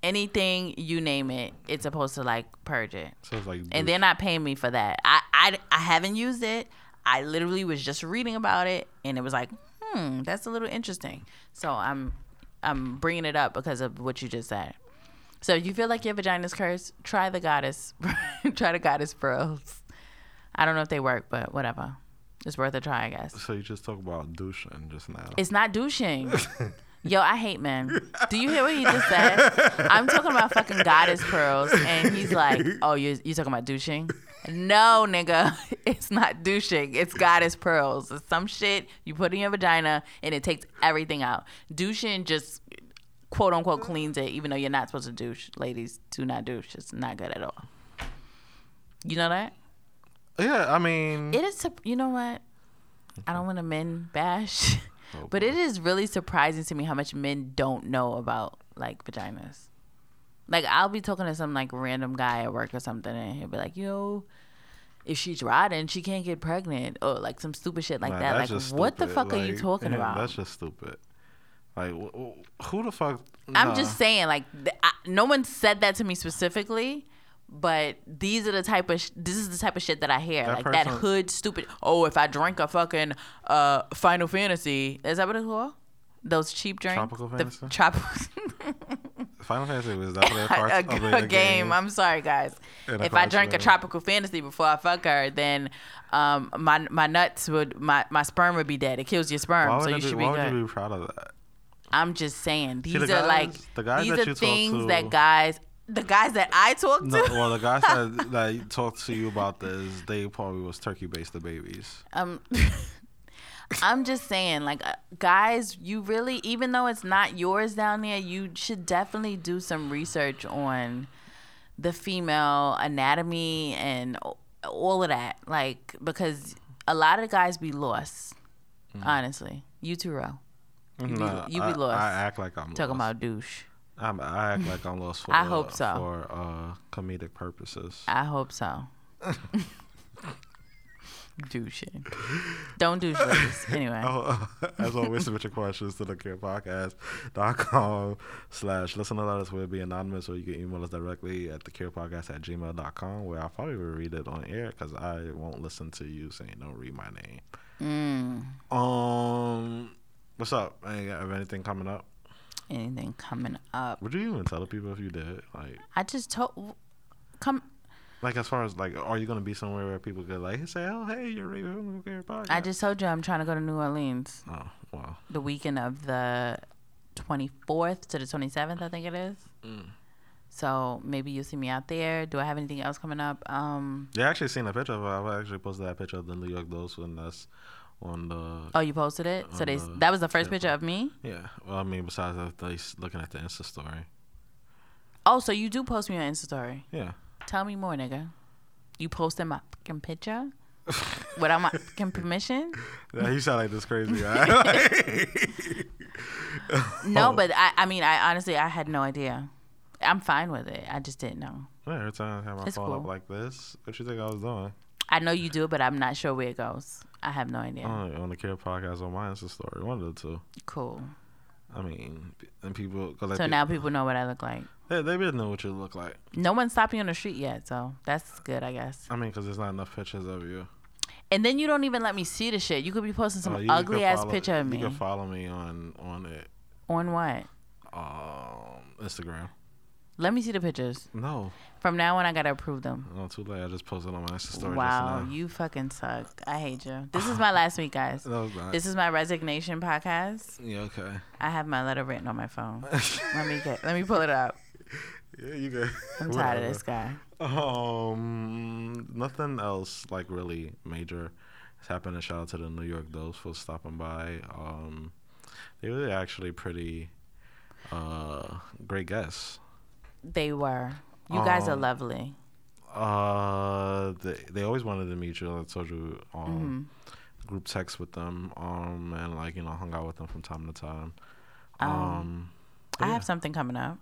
anything you name it. It's supposed to like purge it So it's like. and they're not paying me for that. I, I, I haven't used it. I literally was just reading about it, and it was like, hmm, that's a little interesting. So I'm I'm bringing it up because of what you just said. So if you feel like your vagina's cursed, try the goddess, try the goddess pearls. I don't know if they work, but whatever. It's worth a try, I guess. So you just talk about douching just now. It's not douching. Yo, I hate men. Do you hear what he just said? I'm talking about fucking goddess pearls, and he's like, "Oh, you you talking about douching?" No, nigga, it's not douching. It's goddess pearls. It's some shit you put in your vagina, and it takes everything out. Douching just quote unquote cleans it, even though you're not supposed to douche. Ladies, do not douche. It's not good at all. You know that? yeah, I mean. It is. You know what? I don't want to men bash, Oh, but it is really surprising to me how much men don't know about like vaginas. Like I'll be talking to some like random guy at work or something, and he'll be like, "Yo, if she's riding, she can't get pregnant," or like some stupid shit like Nah, that. Like, what the fuck are you talking yeah, about? That's just stupid. Like, wh- wh- who the fuck? I'm just saying, like, th- I, no one said that to me specifically, But these are the type of sh- this is the type of shit that I hear, That like that hood stupid. Oh, if I drink a fucking uh Final Fantasy, is that what it's called? Those cheap drinks, Tropical the Fantasy? tropical. Final Fantasy was a part a, of a the game. I'm sorry, guys. A If I drank a tropical fantasy before I fuck her, then um, my my nuts would my, my sperm would be dead. It kills your sperm, so you be, should be why good. would you be proud of that? I'm just saying these the are guys- like the guys these that are things that guys the guys that I talk to. No, well, the guys that that talked to you about this, they probably was turkey based the babies. um I'm just saying like uh, guys you really even though it's not yours down there you should definitely do some research on the female anatomy and all of that like because a lot of guys be lost honestly you too Ro. You be- you be lost. I act like I'm talking lost. about douche I'm, I act like I'm lost for. I hope so. For uh, comedic purposes. I hope so douching don't douche ladies anyway Oh, as always, submit your questions to thecluepodcast.com slash listen to us. We'll be anonymous, or you can email us directly at the carepodcast at gmail.com, where I'll probably will read it on air because I won't listen to you saying, don't read my name. mm, Um, What's up? Any- Have anything coming up? Anything coming up Would you even tell the people if you did? Like, I just told come like as far as like, are you gonna be somewhere where people could like say, "Oh, hey, you're Raven from the Clue Podcast"? I just told you I'm trying to go to New Orleans Oh, wow. the weekend of the 24th to the 27th, I think it is. Mm. So maybe you'll see me out there. Do I have anything else coming up? Um, Yeah, I actually seen a picture of it. I actually posted that picture of the New York Dose when that's on the. oh, you posted it. So they the that was the first picture of me. Yeah. Well, I mean, besides that, they looking at the Insta story. Oh, so you do post me on Insta story. Yeah. Tell me more, nigga. You posted my fucking picture without my fucking permission? yeah. You sound like this crazy guy. No, oh. but I, I mean, I honestly, I had no idea. I'm fine with it. I just didn't know. Yeah, every time I have my It's phone up like this, what you think I was doing? I know you do, but I'm not sure where it goes. I have no idea. On, on the Clue Podcast on my Insta story, one of the two. Cool. I mean, and people. Cause like So pe- now people know what I look like. they they didn't know what you look like. No one stopped me on the street yet, so that's good, I guess. I mean, because there's not enough pictures of you. And then you don't even let me see the shit. You could be posting some Uh, you- you ugly ass follow- picture of me. You can follow me on on it, on what? um, Instagram. Let me see the pictures. No, From now on, I gotta approve them. no, too late. I just posted on my Insta story. wow, just now. you fucking suck. I hate you. This is my last week, guys. No, it's not. This is my resignation podcast. yeah, okay. I have my letter written on my phone. let me get. Let me pull it up. Yeah, you good. I'm tired of this guy. Um, nothing else like really major has happened. And shout out to the New York Dose for stopping by. Um, they were actually pretty uh great guests. They were. You guys are Um, lovely. Uh, they they always wanted to meet you. I told you. Um, Mm-hmm. group text with them. Um, and like you know hung out with them from time to time. Um, Um, I yeah. have something coming up.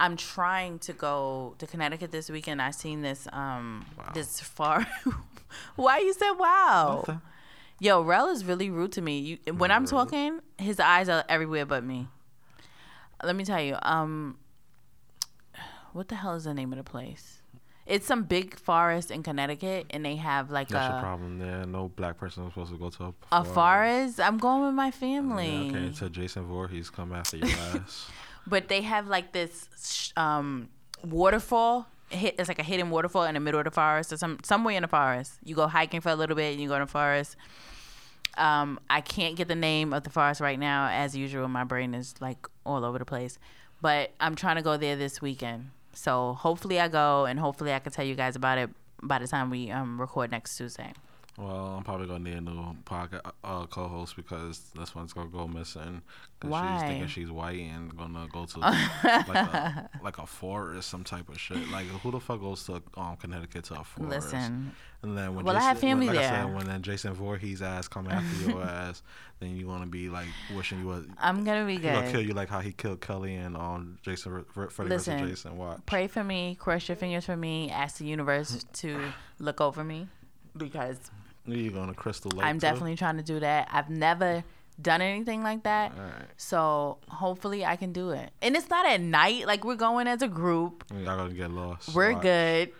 I'm trying to go to Connecticut this weekend. I seen this um Wow. this far. Why you said wow? Nothing. Yo, Rel is really rude to me. You when I'm Really? talking, his eyes are everywhere but me. Let me tell you. Um, what the hell is the name of the place? It's some big forest in Connecticut, and they have like That's your a problem there. No black person is supposed to go to a, a forest. I'm going with my Yeah, family. okay, so Jason Voorhees come after your ass. but they have like this um, waterfall. It's like a hidden waterfall in the middle of the forest or some somewhere in the forest. You go hiking for a little bit and you go in the forest. Um, I can't get the name of the forest right now. As usual, my brain is like all over the place. But I'm trying to go there this weekend. So hopefully I go and hopefully I can tell you guys about it by the time we um, record next Tuesday. Well, I'm probably gonna need a new podcast uh, co-host because this one's gonna go missing. 'cause Why? She's thinking she's white and gonna go to like a like a forest, some type of shit. Like who the fuck goes to um, Connecticut to a forest? Listen, And then when Well, I Jason, have family when, like I there. said, when then Jason Voorhees ass come after your ass, then you gonna be like wishing you was. I'm gonna be He gonna kill you like how he killed Kelly and um Jason Freddy versus Listen, Jason. Watch. Pray for me, cross your fingers for me, ask the universe to look over me because You going to Crystal Lake? I'm too? definitely trying to do that. I've never done anything like that. So hopefully I can do it. And it's not at night. Like we're going as a group. Y'all gonna get lost. We're good.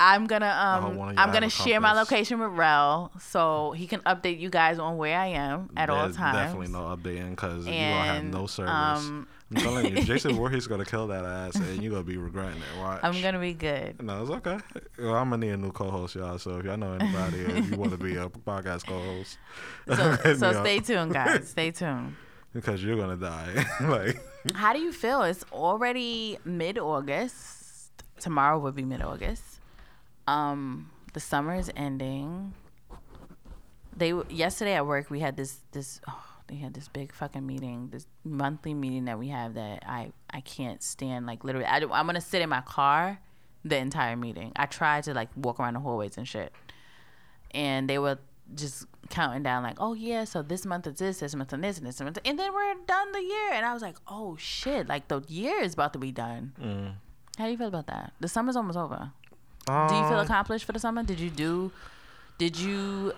I'm gonna um one of y'all I'm gonna share my location with Rel so he can update you guys on where I am at all There's times. Definitely no updating because you gonna have no service. um, I'm telling you, Jason Voorhees gonna kill that ass, and you are gonna be regretting it. Watch. I'm gonna be good. No, it's okay. Well, I'm gonna need a new co-host, y'all. So if y'all know anybody, if you want to be a podcast co-host, So, so up, stay tuned, guys. Stay tuned. because you're gonna die. like, How do you feel? It's already mid August. Tomorrow would be mid August. Um, the summer is ending. They yesterday at work we had this this oh, they had this big fucking meeting, this monthly meeting that we have that I I can't stand. Like literally, I, I'm gonna sit in my car the entire meeting. I tried to like walk around the hallways and shit, and they were just counting down like, oh yeah, so this month is this, this month and this, and this month, and then we're done the year. And I was like, oh shit, like the year is about to be done. mm. How do you feel about that? The summer's almost over. Do you feel Um, accomplished for the summer? Did you do? Did you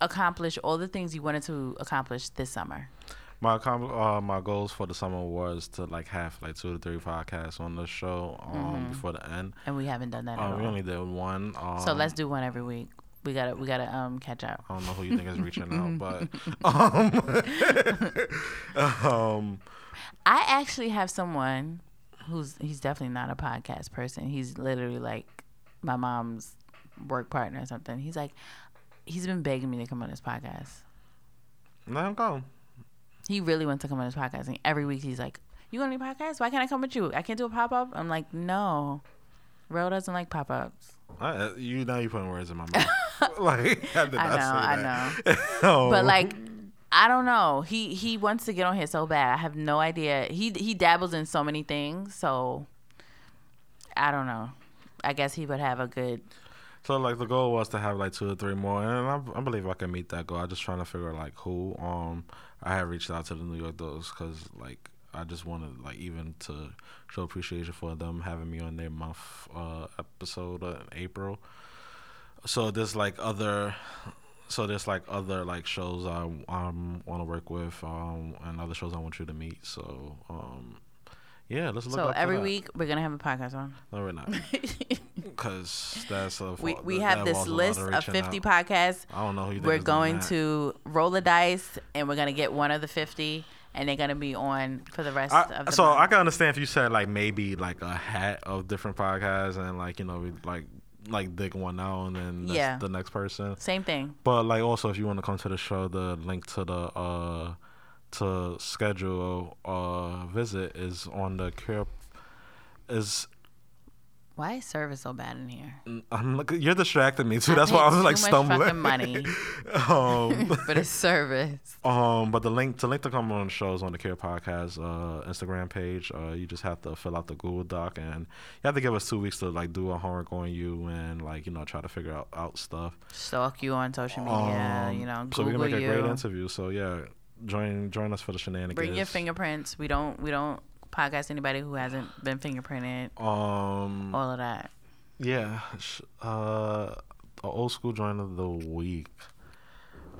accomplish all the things you wanted to accomplish this summer? My uh, my goals for the summer was to like have like two to three podcasts on the show um, before the end. And we haven't done that at Um, we all. only did one. Um, so let's do one every week. We gotta we gotta um catch up. I don't know who you think is reaching out, but um, um, I actually have someone who's he's definitely not a podcast person. He's literally like my mom's work partner or something. He's like he's been begging me to come on his podcast. let him go. He really wants to come on his podcast, and every week he's like, "You want any podcast? Why can't I come with you? I can't do a pop up." I'm like, "No, Ro doesn't like pop ups." I, uh, you now you putting words in my mouth. like I I know, I know. But like, I don't know. He he wants to get on here so bad. I have no idea. He he dabbles in so many things, so I don't know. I guess he would have a good. So like the goal was to have like two or three more, and I, I believe I can meet that goal. I'm just trying to figure out like who. Um, I have reached out to the New York Dolls because like I just wanted like even to show appreciation for them having me on their month uh episode in April. So there's like other. So there's like other like shows I um want to work with um and other shows I want you to meet. So um yeah, let's look So every week we're gonna have a podcast on. No, we're not. Because that's a we we that have this list of of 50 out. podcasts. I don't know who you think We're going to roll the dice, and we're gonna get one of the 50, and they're gonna be on for the rest I, of the so month. I can understand if you said like maybe like a hat of different podcasts and like you know we like like dig one out and then Yeah. the next person. Same thing. But like also if you want to come to the show, the link to the uh to schedule a visit is on the care is Why is service so bad in here? I'm you're distracting me too. I That's why I was like stumbling. money. um but it's service. Um, but the link to link to come on the show is on the Clue Podcast uh, Instagram page. Uh, you just have to fill out the Google Doc, and you have to give us two weeks to like do a homework on you and like you know try to figure out, out stuff. Stalk you on social media. Um, you know, so we Google can make you. a great interview. So yeah, join join us for the shenanigans. Bring your fingerprints. We don't we don't podcast anybody who hasn't been fingerprinted. Um, All of that. yeah, uh, old school joint of the week.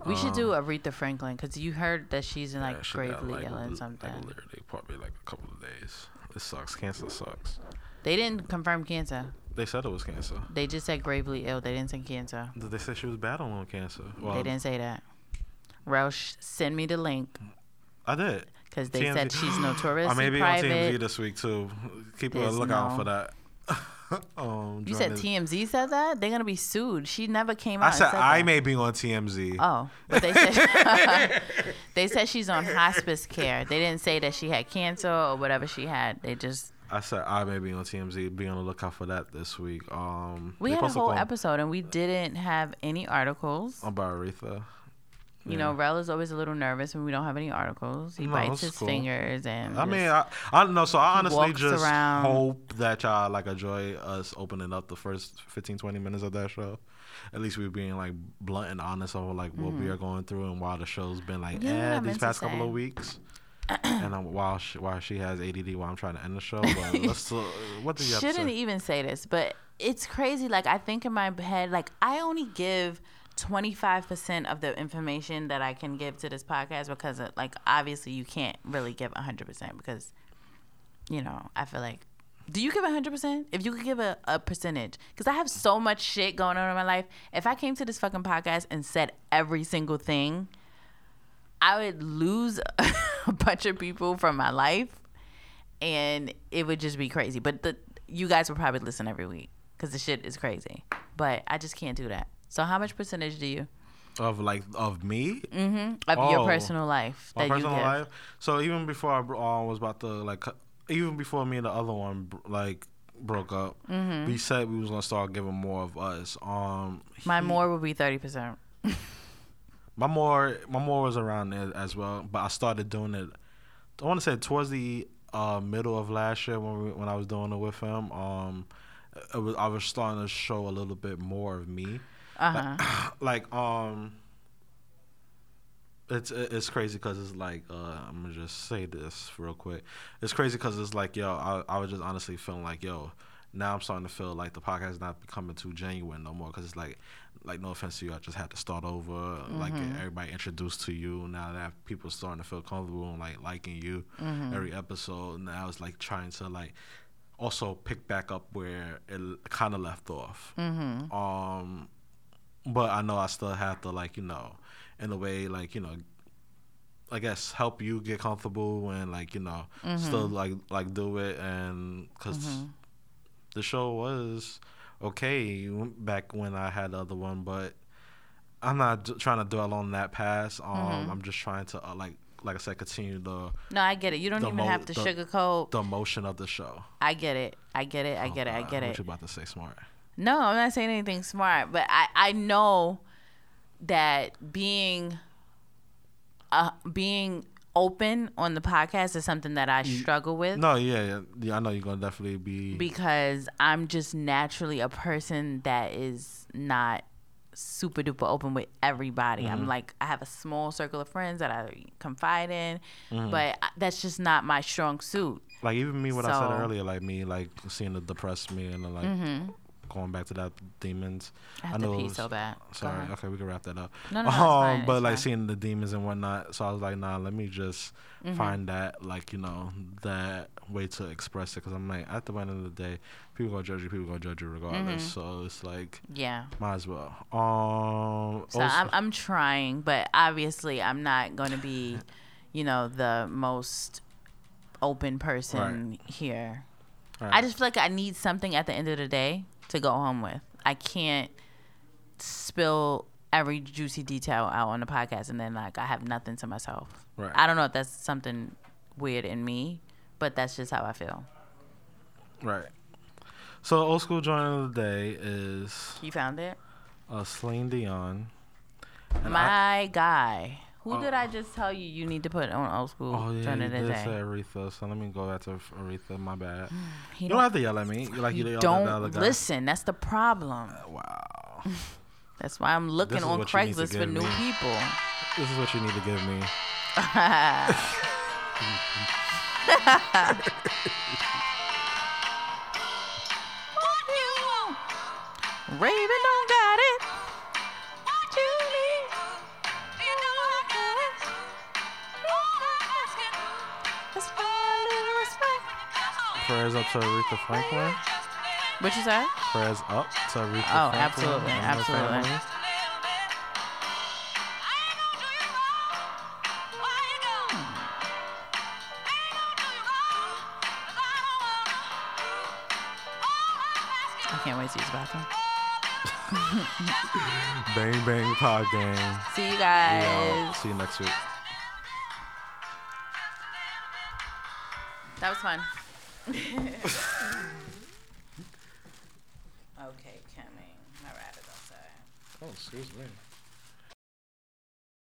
We should do Aretha Franklin because you heard that she's in like Um, Yeah, gravely like, ill and like, something. literally, probably like a couple of days. It sucks. Cancer sucks. They didn't confirm cancer. They said it was cancer. They just said gravely ill. They didn't say cancer. They said she was battling cancer. Well, they didn't say that. Roush, send me the link I did. because they said she's notoriously I may be private. on TMZ this week too. Keep a lookout no- for that. um, you said TMZ said that they're gonna be sued. She never came out. I said said I that. may be on TMZ. Oh, but they said they said she's on hospice care. They didn't say that she had cancer or whatever she had. They just I said I may be on TMZ. Be on the lookout for that this week. Um, we had a whole episode and we didn't have any articles. about Aretha. You know, Rel is always a little nervous when we don't have any articles. He No, bites his cool. fingers and I mean, I, I don't know. So I honestly just around. hope that y'all like enjoy us opening up the first 15, 20 minutes of that show. At least we're being like blunt and honest over like what we are going through and why the show's been like Mm-hmm. You know what I eh, these past couple of weeks. and um, while she, while she has ADD, while I'm trying to end the show, but let's. Uh, what do you have to shouldn't even say this, but it's crazy. Like I think in my head, like I only give 25% of the information that I can give to this podcast because, of, like, obviously you can't really give 100% because, you know, I feel like. Do you give 100%? If you could give a, a percentage. Because I have so much shit going on in my life. If I came to this fucking podcast and said every single thing, I would lose a bunch of people from my life and it would just be crazy. But the you guys will probably listen every week because the shit is crazy. But I just can't do that. So how much percentage do you Of like of me, of your Oh. personal life that you personal give? life. So even before I uh, was about to like, even before me and the other one like broke up, Mm-hmm. we said we was gonna start giving more of us. Um, My he- more would be thirty percent. my more my more was around there as well, but I started doing it. I want to say towards the uh, middle of last year when we, when I was doing it with him. Um, it was I was starting to show a little bit more of me. Uh huh. like um it's it's crazy because it's like uh, I'm gonna just say this real quick. It's crazy because it's like yo, I I was just honestly feeling like yo, now I'm starting to feel like the podcast is not becoming too genuine no more because it's like like no offense to you, I just had to start over. Like everybody introduced to you now that people starting to feel comfortable and like liking you every episode. Now it's like trying to like also pick back up where it kind of left off. Um, but I know I still have to like you know, in a way like you know, I guess help you get comfortable and like you know still like like do it and because the show was okay back when I had the other one, but I'm not d- trying to dwell on that past. Um, I'm just trying to uh, like like I said, continue the No, I get it. You don't even mo- have to the- sugarcoat. the motion of the show. I get it. I get it. I get it. I get What it. you about to say, smart? No, I'm not saying anything smart, but I I know that being uh being open on the podcast is something that I struggle with No, yeah, yeah, yeah. I know you're gonna definitely be. because I'm just naturally a person that is not super duper open with everybody. I'm Mm-hmm. like I have a small circle of friends that I confide in, Mm-hmm. but that's just not my strong suit. like even me, what I said Mm-hmm. earlier, like me, like seeing the depressed me and like going back to that demons. I have know pee was- so bad. Sorry, okay, we can wrap that up. No, no, no, it's fine, but it's like fine. seeing the demons and whatnot, so I was like, nah, let me just Mm-hmm. find that, like you know, that way to express it, because I'm like, at the end of the day, people gonna judge you, people gonna judge you regardless. Mm-hmm. So it's like, Yeah. might as well. Um, So also- I'm I'm trying, but obviously I'm not to be, you know, the most open person here. Right. I just feel like I need something at the end of the day to go home with. I can't spill every juicy detail out on the podcast and then like I have nothing to myself. Right. I don't know if that's something weird in me, but that's just how I feel. right. So old school joint of the day is You found it? uh, Celine Dion. And I- My guy. Who did Oh. I just tell you you need to put on old school Oh yeah, you did say Aretha, so let me go back to Aretha. My bad. He You don't have to yell at me. You like you, yelled at the other don't guy. listen. That's the problem. Uh, wow. That's why I'm looking on what you need to Craigslist for new me. people. This is what you need to give me. Raven Prayers up to Aretha Franklin. What you say? Prayers up to Aretha Oh, Franklin. absolutely, absolutely. family. Hmm. I can't wait to use the bathroom. Bang bang pod game. See you guys. See you next week. That was fun. Okay, Kimmy. My rat is outside. Oh, excuse me.